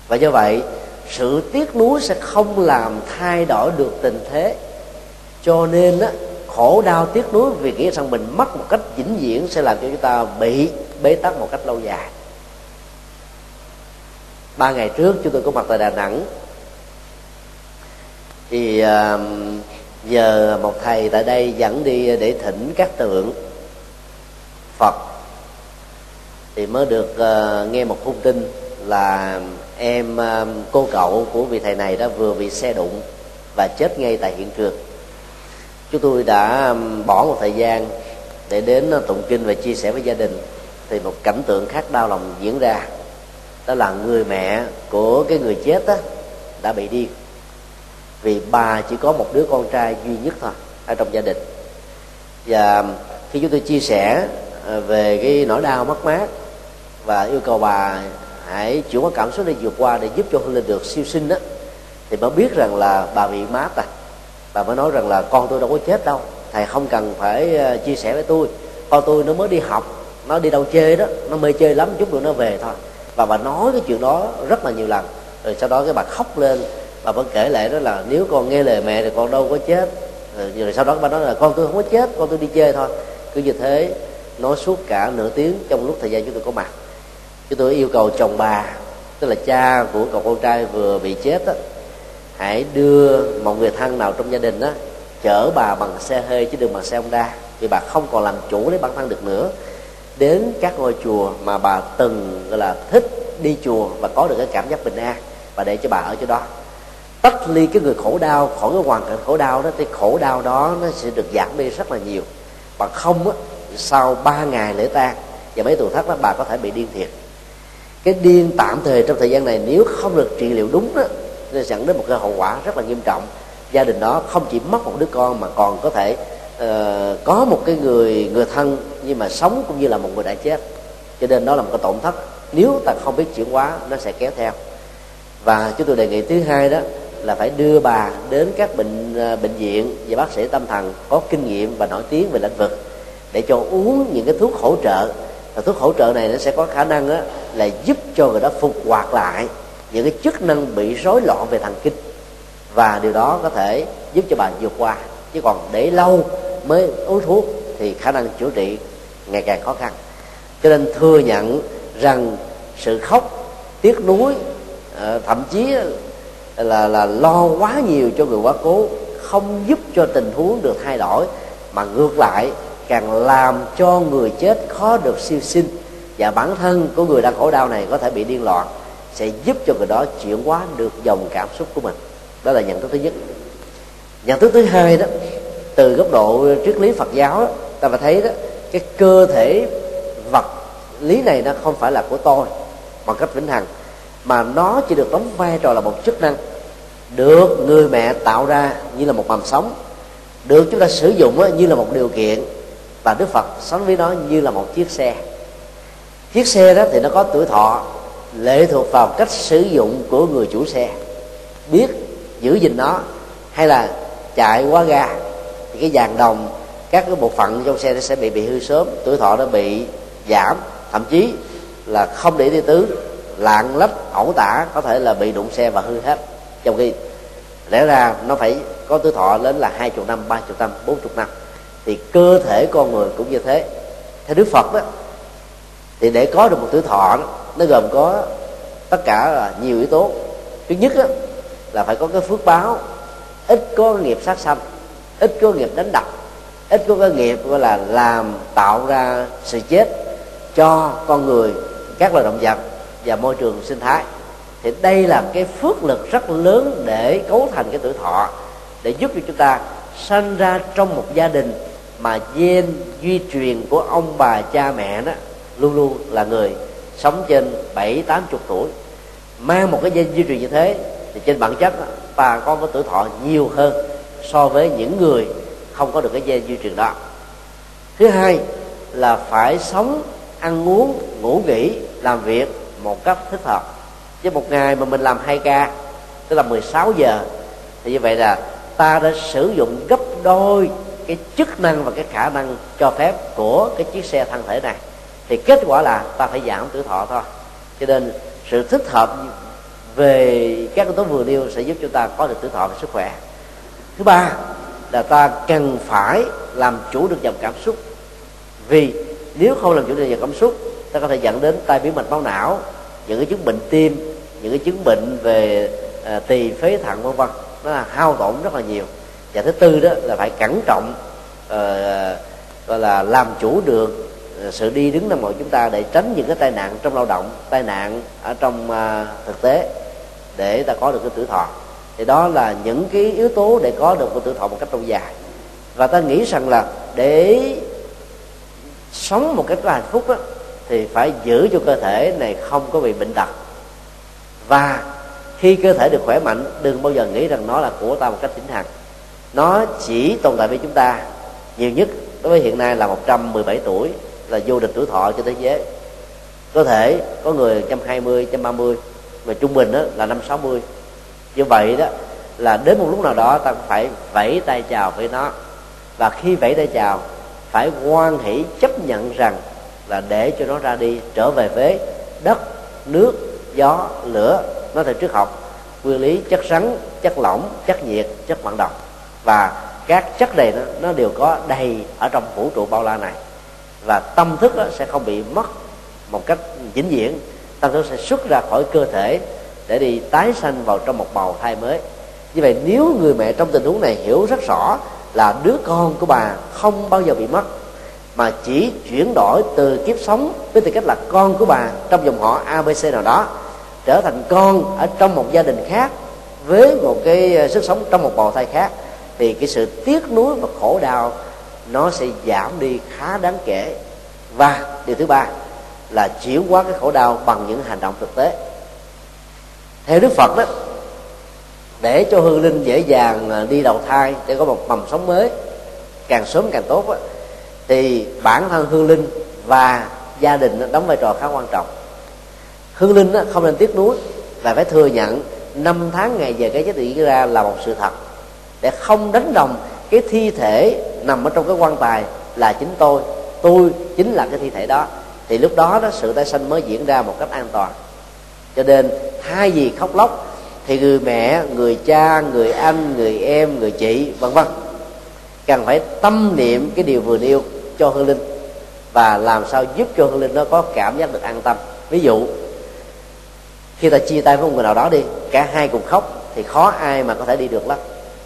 Và do vậy sự tiếc nuối sẽ không làm thay đổi được tình thế. Cho nên đó, khổ đau tiếc nuối vì nghĩ rằng mình mất một cách vĩnh viễn sẽ làm cho chúng ta bị bế tắc một cách lâu dài. Ba ngày trước chúng tôi có mặt tại đà nẵng. Thì uh, giờ một thầy tại đây dẫn đi để thỉnh các tượng phật. Thì mới được uh, nghe một thông tin là em cô cậu của vị thầy này đã vừa bị xe đụng và chết ngay tại hiện trường. Chúng tôi đã bỏ một thời gian để đến ờ, tụng kinh và chia sẻ với gia đình thì một cảnh tượng khác đau lòng diễn ra. Đó là người mẹ của cái người chết đó đã bị điên. Vì bà chỉ có một đứa con trai duy nhất thôi, ở trong gia đình. Và khi chúng tôi chia sẻ à, về cái nỗi đau mất mát và yêu cầu bà hãy chuyển hóa cảm xúc để vượt qua để giúp cho hương linh được siêu sinh đó thì mới biết rằng là bà bị mát à bà mới nói rằng là con tôi đâu có chết đâu, thầy không cần phải à, chia sẻ với tôi. Con tôi nó mới đi học nó đi đâu chơi đó nó mê chơi lắm chút nữa nó về thôi. Và bà nói cái chuyện đó rất là nhiều lần. Rồi sau đó cái bà khóc lên bà vẫn kể lại đó là nếu con nghe lời mẹ thì con đâu có chết. Rồi, rồi sau đó bà nói là con tôi không có chết con tôi đi chơi thôi. Cứ như thế nói suốt cả nửa tiếng trong lúc thời gian chúng tôi có mặt. Chúng tôi yêu cầu chồng bà tức là cha của cậu con trai vừa bị chết đó, hãy đưa một người thân nào trong gia đình đó chở bà bằng xe hơi chứ đừng bằng xe honda vì bà không còn làm chủ lấy bản thân được nữa đến các ngôi chùa mà bà từng, gọi là, thích đi chùa và có được cái cảm giác bình an và để cho bà ở chỗ đó. Tách ly cái người khổ đau, khỏi cái hoàn cảnh khổ đau đó, thì khổ đau đó nó sẽ được giảm đi rất là nhiều. Bằng không á, sau ba ngày lễ tang và mấy tuần thất đó, bà có thể bị điên thiệt. Cái điên tạm thời trong thời gian này, nếu không được trị liệu đúng đó nó dẫn đến một cái hậu quả rất là nghiêm trọng. Gia đình đó không chỉ mất một đứa con mà còn có thể uh, có một cái người người thân nhưng mà sống cũng như là một người đã chết. Cho nên đó là một cái tổn thất. Nếu ta không biết chuyển hóa nó sẽ kéo theo. Và chúng tôi đề nghị thứ hai đó là phải đưa bà đến các bệnh ờ, bệnh viện và bác sĩ tâm thần có kinh nghiệm và nổi tiếng về lĩnh vực để cho uống những cái thuốc hỗ trợ. Và thuốc hỗ trợ này nó sẽ có khả năng đó là giúp cho người đó phục hoạt lại những cái chức năng bị rối loạn về thần kinh. Và điều đó có thể giúp cho bà vượt qua chứ còn để lâu mới uống thuốc thì khả năng chữa trị ngày càng khó khăn. Cho nên thừa nhận rằng sự khóc, tiếc nuối ờ, thậm chí là là lo quá nhiều cho người quá cố không giúp cho tình huống được thay đổi, mà ngược lại càng làm cho người chết khó được siêu sinh. Và bản thân của người đang khổ đau này có thể bị điên loạn, sẽ giúp cho người đó chuyển hóa được dòng cảm xúc của mình. Đó là nhận thức thứ nhất. Nhận thức thứ hai đó từ góc độ triết lý phật giáo đó, ta phải thấy đó cái cơ thể vật lý này nó không phải là của tôi bằng cách vĩnh hằng mà nó chỉ được đóng vai trò là một chức năng được người mẹ tạo ra như là một mầm sống được chúng ta sử dụng như là một điều kiện và đức phật sống với nó như là một chiếc xe. Chiếc xe đó thì nó có tuổi thọ lệ thuộc vào cách sử dụng của người chủ xe biết giữ gìn nó hay là chạy quá ga thì cái vàng đồng các cái bộ phận trong xe nó sẽ bị bị hư sớm tuổi thọ nó bị giảm thậm chí là không để đi tứ lạng lách ẩu tả có thể là bị đụng xe và hư hết. Trong khi lẽ ra nó phải có tuổi thọ đến là hai chục năm ba chục năm bốn chục năm. Thì cơ thể con người cũng như thế. Theo đức phật đó thì để có được một tuổi thọ đó, nó gồm có tất cả là nhiều yếu tố. Thứ nhất đó, là phải có cái phước báo ít có nghiệp sát sanh ít có nghiệp đánh đập, ít có cái nghiệp gọi là làm tạo ra sự chết cho con người, các loài động vật và môi trường sinh thái. Thì đây là cái phước lực rất lớn để cấu thành cái tuổi thọ, để giúp cho chúng ta sanh ra trong một gia đình mà gen duy truyền của ông bà cha mẹ đó luôn luôn là người sống trên bảy, tám chục tuổi. Mang một cái gen duy truyền như thế thì trên bản chất bà con có tuổi thọ nhiều hơn so với những người không có được cái gen duy truyền đó. Thứ hai là phải sống, ăn uống, ngủ nghỉ, làm việc một cách thích hợp. Với một ngày mà mình làm hai ca, tức là 16 giờ, thì như vậy là ta đã sử dụng gấp đôi cái chức năng và cái khả năng cho phép của cái chiếc xe thân thể này. Thì kết quả là ta phải giảm tuổi thọ thôi. Cho nên sự thích hợp về các yếu tố vừa nêu sẽ giúp chúng ta có được tuổi thọ và sức khỏe thứ ba là ta cần phải làm chủ được dòng cảm xúc. Vì nếu không làm chủ được dòng cảm xúc ta có thể dẫn đến tai biến mạch máu não những cái chứng bệnh tim những cái chứng bệnh về à, tỳ phế thận vân vân. Nó là hao tổn rất là nhiều. Và thứ tư đó là phải cẩn trọng à, gọi là làm chủ được à, sự đi đứng nằm ngồi chúng ta để tránh những cái tai nạn trong lao động tai nạn ở trong à, thực tế để ta có được cái tuổi thọ thì đó là những cái yếu tố để có được một tuổi thọ một cách lâu dài. Và ta nghĩ rằng là để sống một cách có hạnh phúc đó, thì phải giữ cho cơ thể này không có bị bệnh tật. Và khi cơ thể được khỏe mạnh đừng bao giờ nghĩ rằng nó là của ta một cách tĩnh hằng nó chỉ tồn tại với chúng ta nhiều nhất đối với hiện nay là 117 tuổi là vô địch tuổi thọ trên thế giới. Có thể có người 120, 130 mà trung bình đó là năm 60 như vậy đó là đến một lúc nào đó ta phải vẫy tay chào với nó. Và khi vẫy tay chào phải quan hỷ chấp nhận rằng là để cho nó ra đi trở về với đất nước gió lửa. Nó theo trước học nguyên lý chất rắn chất lỏng chất nhiệt chất vận động và các chất này nó, nó đều có đầy ở trong vũ trụ bao la này. Và tâm thức đó sẽ không bị mất một cách vĩnh viễn. Tâm thức sẽ xuất ra khỏi cơ thể để đi tái sanh vào trong một bào thai mới. Như vậy, nếu người mẹ trong tình huống này hiểu rất rõ là đứa con của bà không bao giờ bị mất, mà chỉ chuyển đổi từ kiếp sống với tư cách là con của bà trong dòng họ abc nào đó, trở thành con ở trong một gia đình khác với một cái ờ, sức sống trong một bào thai khác, thì cái sự tiếc nuối và khổ đau nó sẽ giảm đi khá đáng kể. Và điều thứ ba là chuyển hóa cái khổ đau bằng những hành động thực tế theo đức phật đó để cho hương linh dễ dàng à, đi đầu thai để có một mầm sống mới càng sớm càng tốt đó, thì bản thân hương linh và gia đình đóng vai trò khá quan trọng. Hương linh không nên tiếc nuối và phải thừa nhận năm tháng ngày về cái chết diễn ra là một sự thật. Để không đánh đồng cái thi thể nằm ở trong cái quan tài là chính tôi tôi chính là cái thi thể đó. Thì lúc đó đó sự tái sanh mới diễn ra một cách an toàn cho nên hai gì khóc lóc thì người mẹ, người cha, người anh, người em, người chị, vân vân. Cần phải tâm niệm cái điều vừa nêu cho hương linh và làm sao giúp cho hương linh nó có cảm giác được an tâm. Ví dụ, khi ta chia tay với một người nào đó đi, cả hai cùng khóc thì khó ai mà có thể đi được lắm.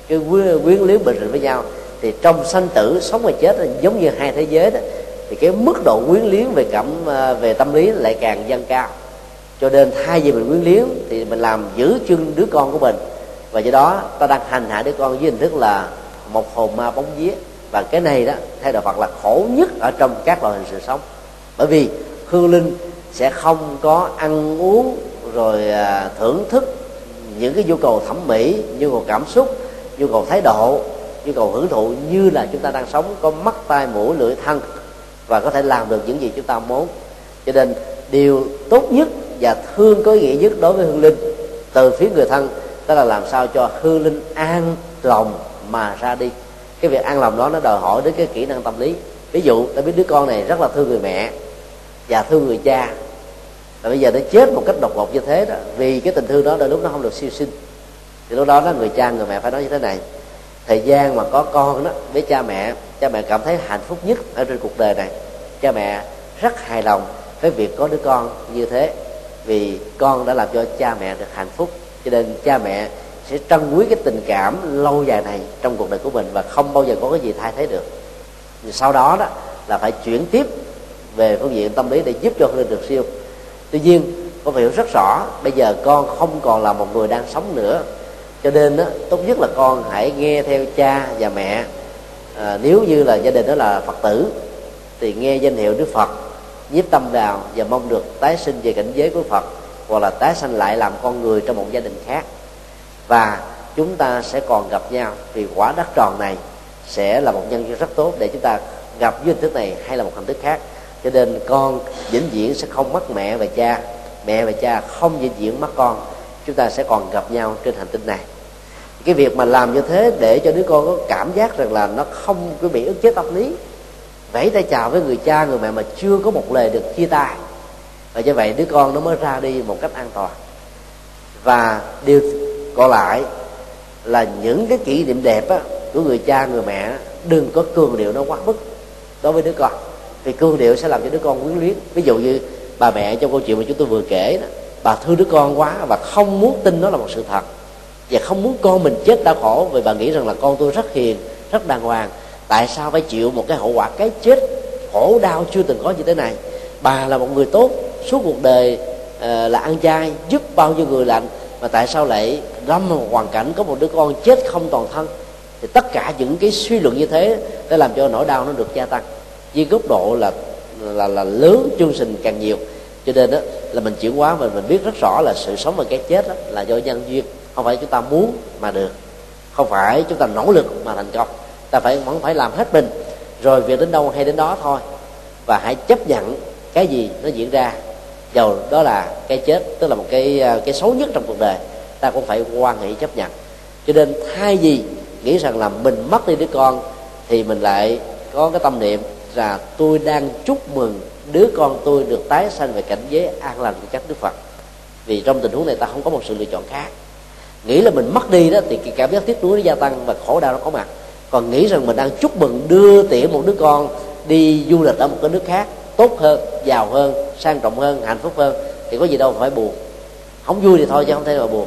Cái quyến luyến bình rịnh với nhau thì trong sanh tử, sống và chết giống như hai thế giới đó, thì cái mức độ quyến luyến về cảm à, về tâm lý lại càng dâng cao cho nên thay vì mình quyến luyến thì mình làm giữ chân đứa con của mình. Và do đó, ta đang hành hạ đứa con với hình thức là một hồn ma bóng vía. Và cái này đó theo đạo Phật là khổ nhất ở trong các loại hình sự sống. Bởi vì hương linh sẽ không có ăn uống rồi à, thưởng thức những cái nhu cầu thẩm mỹ, nhu cầu cảm xúc, nhu cầu thái độ, nhu cầu hưởng thụ như là chúng ta đang sống, có mắt, tai, mũi, lưỡi, thân và có thể làm được những gì chúng ta muốn. Cho nên điều tốt nhất và thương có ý nghĩa nhất đối với hương linh. Từ phía người thân, đó là làm sao cho hương linh an lòng mà ra đi. Cái việc an lòng đó nó đòi hỏi đến cái kỹ năng tâm lý. Ví dụ, ta biết đứa con này rất là thương người mẹ và thương người cha. Và bây giờ nó chết một cách độc ngột như thế đó, vì cái tình thương đó đôi lúc nó không được siêu sinh. Thì lúc đó đó, người cha, người mẹ phải nói như thế này. Thời gian mà có con đó, với cha mẹ cha mẹ cảm thấy hạnh phúc nhất ở trên cuộc đời này. Cha mẹ rất hài lòng với việc có đứa con như thế vì con đã làm cho cha mẹ được hạnh phúc. Cho nên cha mẹ sẽ trân quý cái tình cảm lâu dài này trong cuộc đời của mình và không bao giờ có cái gì thay thế được. Sau đó đó là phải chuyển tiếp về phương diện tâm lý để giúp cho linh được siêu. Tuy nhiên con phải hiểu rất rõ bây giờ con không còn là một người đang sống nữa. Cho nên đó, tốt nhất là con hãy nghe theo cha và mẹ. À, nếu như là gia đình đó là phật tử thì nghe danh hiệu đức phật nhiếp tâm đào và mong được tái sinh về cảnh giới của phật, hoặc là tái sanh lại làm con người trong một gia đình khác. Và chúng ta sẽ còn gặp nhau, vì quả đất tròn này sẽ là một nhân duyên rất tốt để chúng ta gặp với hình thức này hay là một hình thức khác. Cho nên con vĩnh viễn sẽ không mất mẹ và cha. Mẹ và cha không vĩnh viễn mất con. Chúng ta sẽ còn gặp nhau trên hành tinh này. Cái việc mà làm như thế để cho đứa con có cảm giác rằng là nó không có bị ức chế tâm lý vẫy tay chào với người cha người mẹ mà chưa có một lời được chia tay. Và như vậy đứa con nó mới ra đi một cách an toàn. Và điều còn lại là những cái kỷ niệm đẹp á, của người cha người mẹ đừng có cường điệu nó quá mức đối với đứa con. Vì cương điệu sẽ làm cho đứa con quyến luyến. Ví dụ như bà mẹ trong câu chuyện mà chúng tôi vừa kể đó bà thương đứa con quá và không muốn tin nó là một sự thật. Và không muốn con mình chết đau khổ vì bà nghĩ rằng là con tôi rất hiền rất đàng hoàng tại sao phải chịu một cái hậu quả cái chết khổ đau chưa từng có như thế này? Bà là một người tốt suốt cuộc đời uh, là ăn chay giúp bao nhiêu người lành mà tại sao lại lâm một hoàn cảnh có một đứa con chết không toàn thân? Thì tất cả những cái suy luận như thế đã làm cho nỗi đau nó được gia tăng. Với góc độ là là là lớn chương trình càng nhiều. Cho nên đó là mình chuyển hóa mình mình biết rất rõ là sự sống và cái chết đó là do nhân duyên. Không phải chúng ta muốn mà được. Không phải chúng ta nỗ lực mà thành công ta phải, vẫn phải làm hết mình, rồi việc đến đâu hay đến đó thôi. Và hãy chấp nhận cái gì nó diễn ra. Dầu đó là cái chết, tức là một cái ờ, cái xấu nhất trong cuộc đời, ta cũng phải quan hệ chấp nhận. Cho nên thay vì nghĩ rằng là mình mất đi đứa con, thì mình lại có cái tâm niệm là tôi đang chúc mừng đứa con tôi được tái sanh về cảnh giới an lành của các đức phật. Vì trong tình huống này ta không có một sự lựa chọn khác. Nghĩ là mình mất đi đó, thì cái cảm giác tiếc nuối nó gia tăng và khổ đau nó có mặt còn nghĩ rằng mình đang chúc mừng đưa tiễn một đứa con đi du lịch ở một cái nước khác tốt hơn giàu hơn sang trọng hơn hạnh phúc hơn thì có gì đâu phải buồn. Không vui thì thôi chứ không thể nào buồn.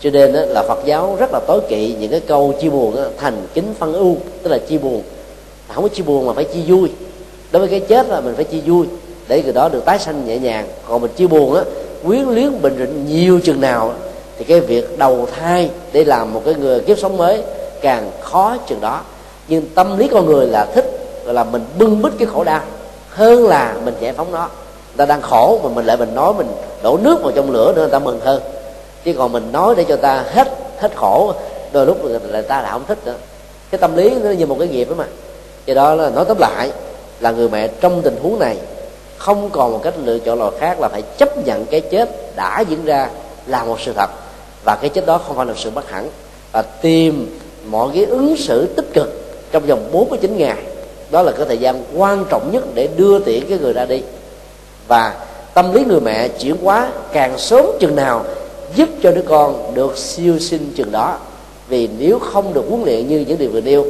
Cho nên đó, là phật giáo rất là tối kỵ những cái câu chia buồn đó, thành kính phân ưu tức là chia buồn. Không có chia buồn mà phải chia vui. Đối với cái chết là mình phải chia vui để người đó được tái sanh nhẹ nhàng. Còn mình chia buồn á quyến luyến bình định nhiều chừng nào thì cái việc đầu thai để làm một cái người kiếp sống mới càng khó chừng đó. Nhưng tâm lý con người là thích, là mình bưng bít cái khổ đau hơn là mình giải phóng nó. Người ta đang khổ, mà mình lại mình nói mình đổ nước vào trong lửa nữa, người ta mừng hơn. Chứ còn mình nói để cho ta hết hết khổ, đôi lúc người ta lại không thích nữa. Cái tâm lý nó như một cái nghiệp đó mà. Do đó là nói tóm lại, là người mẹ trong tình huống này không còn một cách lựa chọn nào khác là phải chấp nhận cái chết đã diễn ra là một sự thật. Và cái chết đó không phải là sự bất hẳn. Và tìm mọi cái ứng xử tích cực trong vòng 49 ngày, đó là cái thời gian quan trọng nhất để đưa tiễn cái người ra đi. Và tâm lý người mẹ chuyển hóa càng sớm chừng nào, giúp cho đứa con được siêu sinh chừng đó. Vì nếu không được huấn luyện như những điều vừa nêu,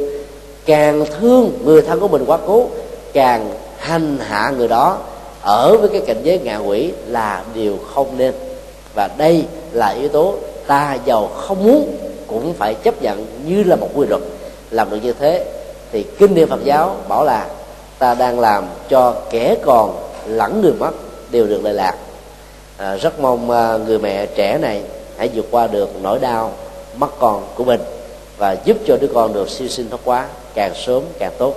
càng thương người thân của mình quá cố, càng hành hạ người đó ở với cái cảnh giới ngạ quỷ là điều không nên. Và đây là yếu tố ta giàu không muốn cũng phải chấp nhận như là một quy luật. Làm được như thế thì kinh điển phật giáo bảo là ta đang làm cho kẻ còn lẫn người mất đều được lợi lạc. À, rất mong à, người mẹ trẻ này hãy vượt qua được nỗi đau mất con của mình và giúp cho đứa con được siêu sinh thoát quá càng sớm càng tốt.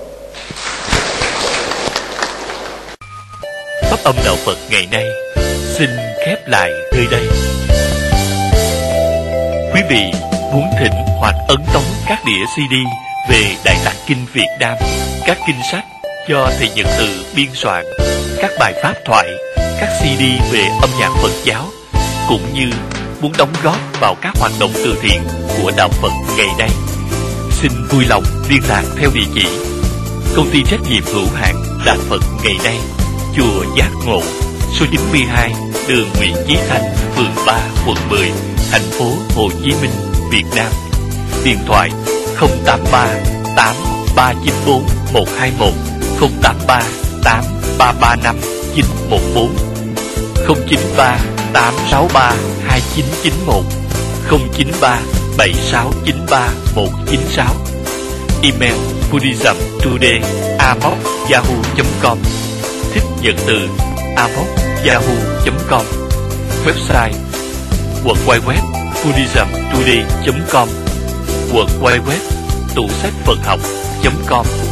Pháp âm đạo phật ngày nay xin khép lại nơi đây. Quý vị muốn thỉnh hoặc ấn tống các đĩa cd về đại tạng kinh việt nam. Các kinh sách do thầy nhật từ biên soạn, các bài pháp thoại, các cd về âm nhạc phật giáo, cũng như muốn đóng góp vào các hoạt động từ thiện của đạo phật ngày nay. Xin vui lòng liên lạc theo địa chỉ công ty trách nhiệm hữu hạn đạo phật ngày nay, chùa giác ngộ, số 92 đường Nguyễn Chí Thanh, phường 3 quận 10 thành phố Hồ Chí Minh. Việt Nam. Điện thoại 083 8394 121 083 8335 914 093 863 2991 093 7693 196 Email buddhismtoday yahoo.com Thích nhận từ yahoo.com Website www buddhismtoday.com www tủ sách Phật học.com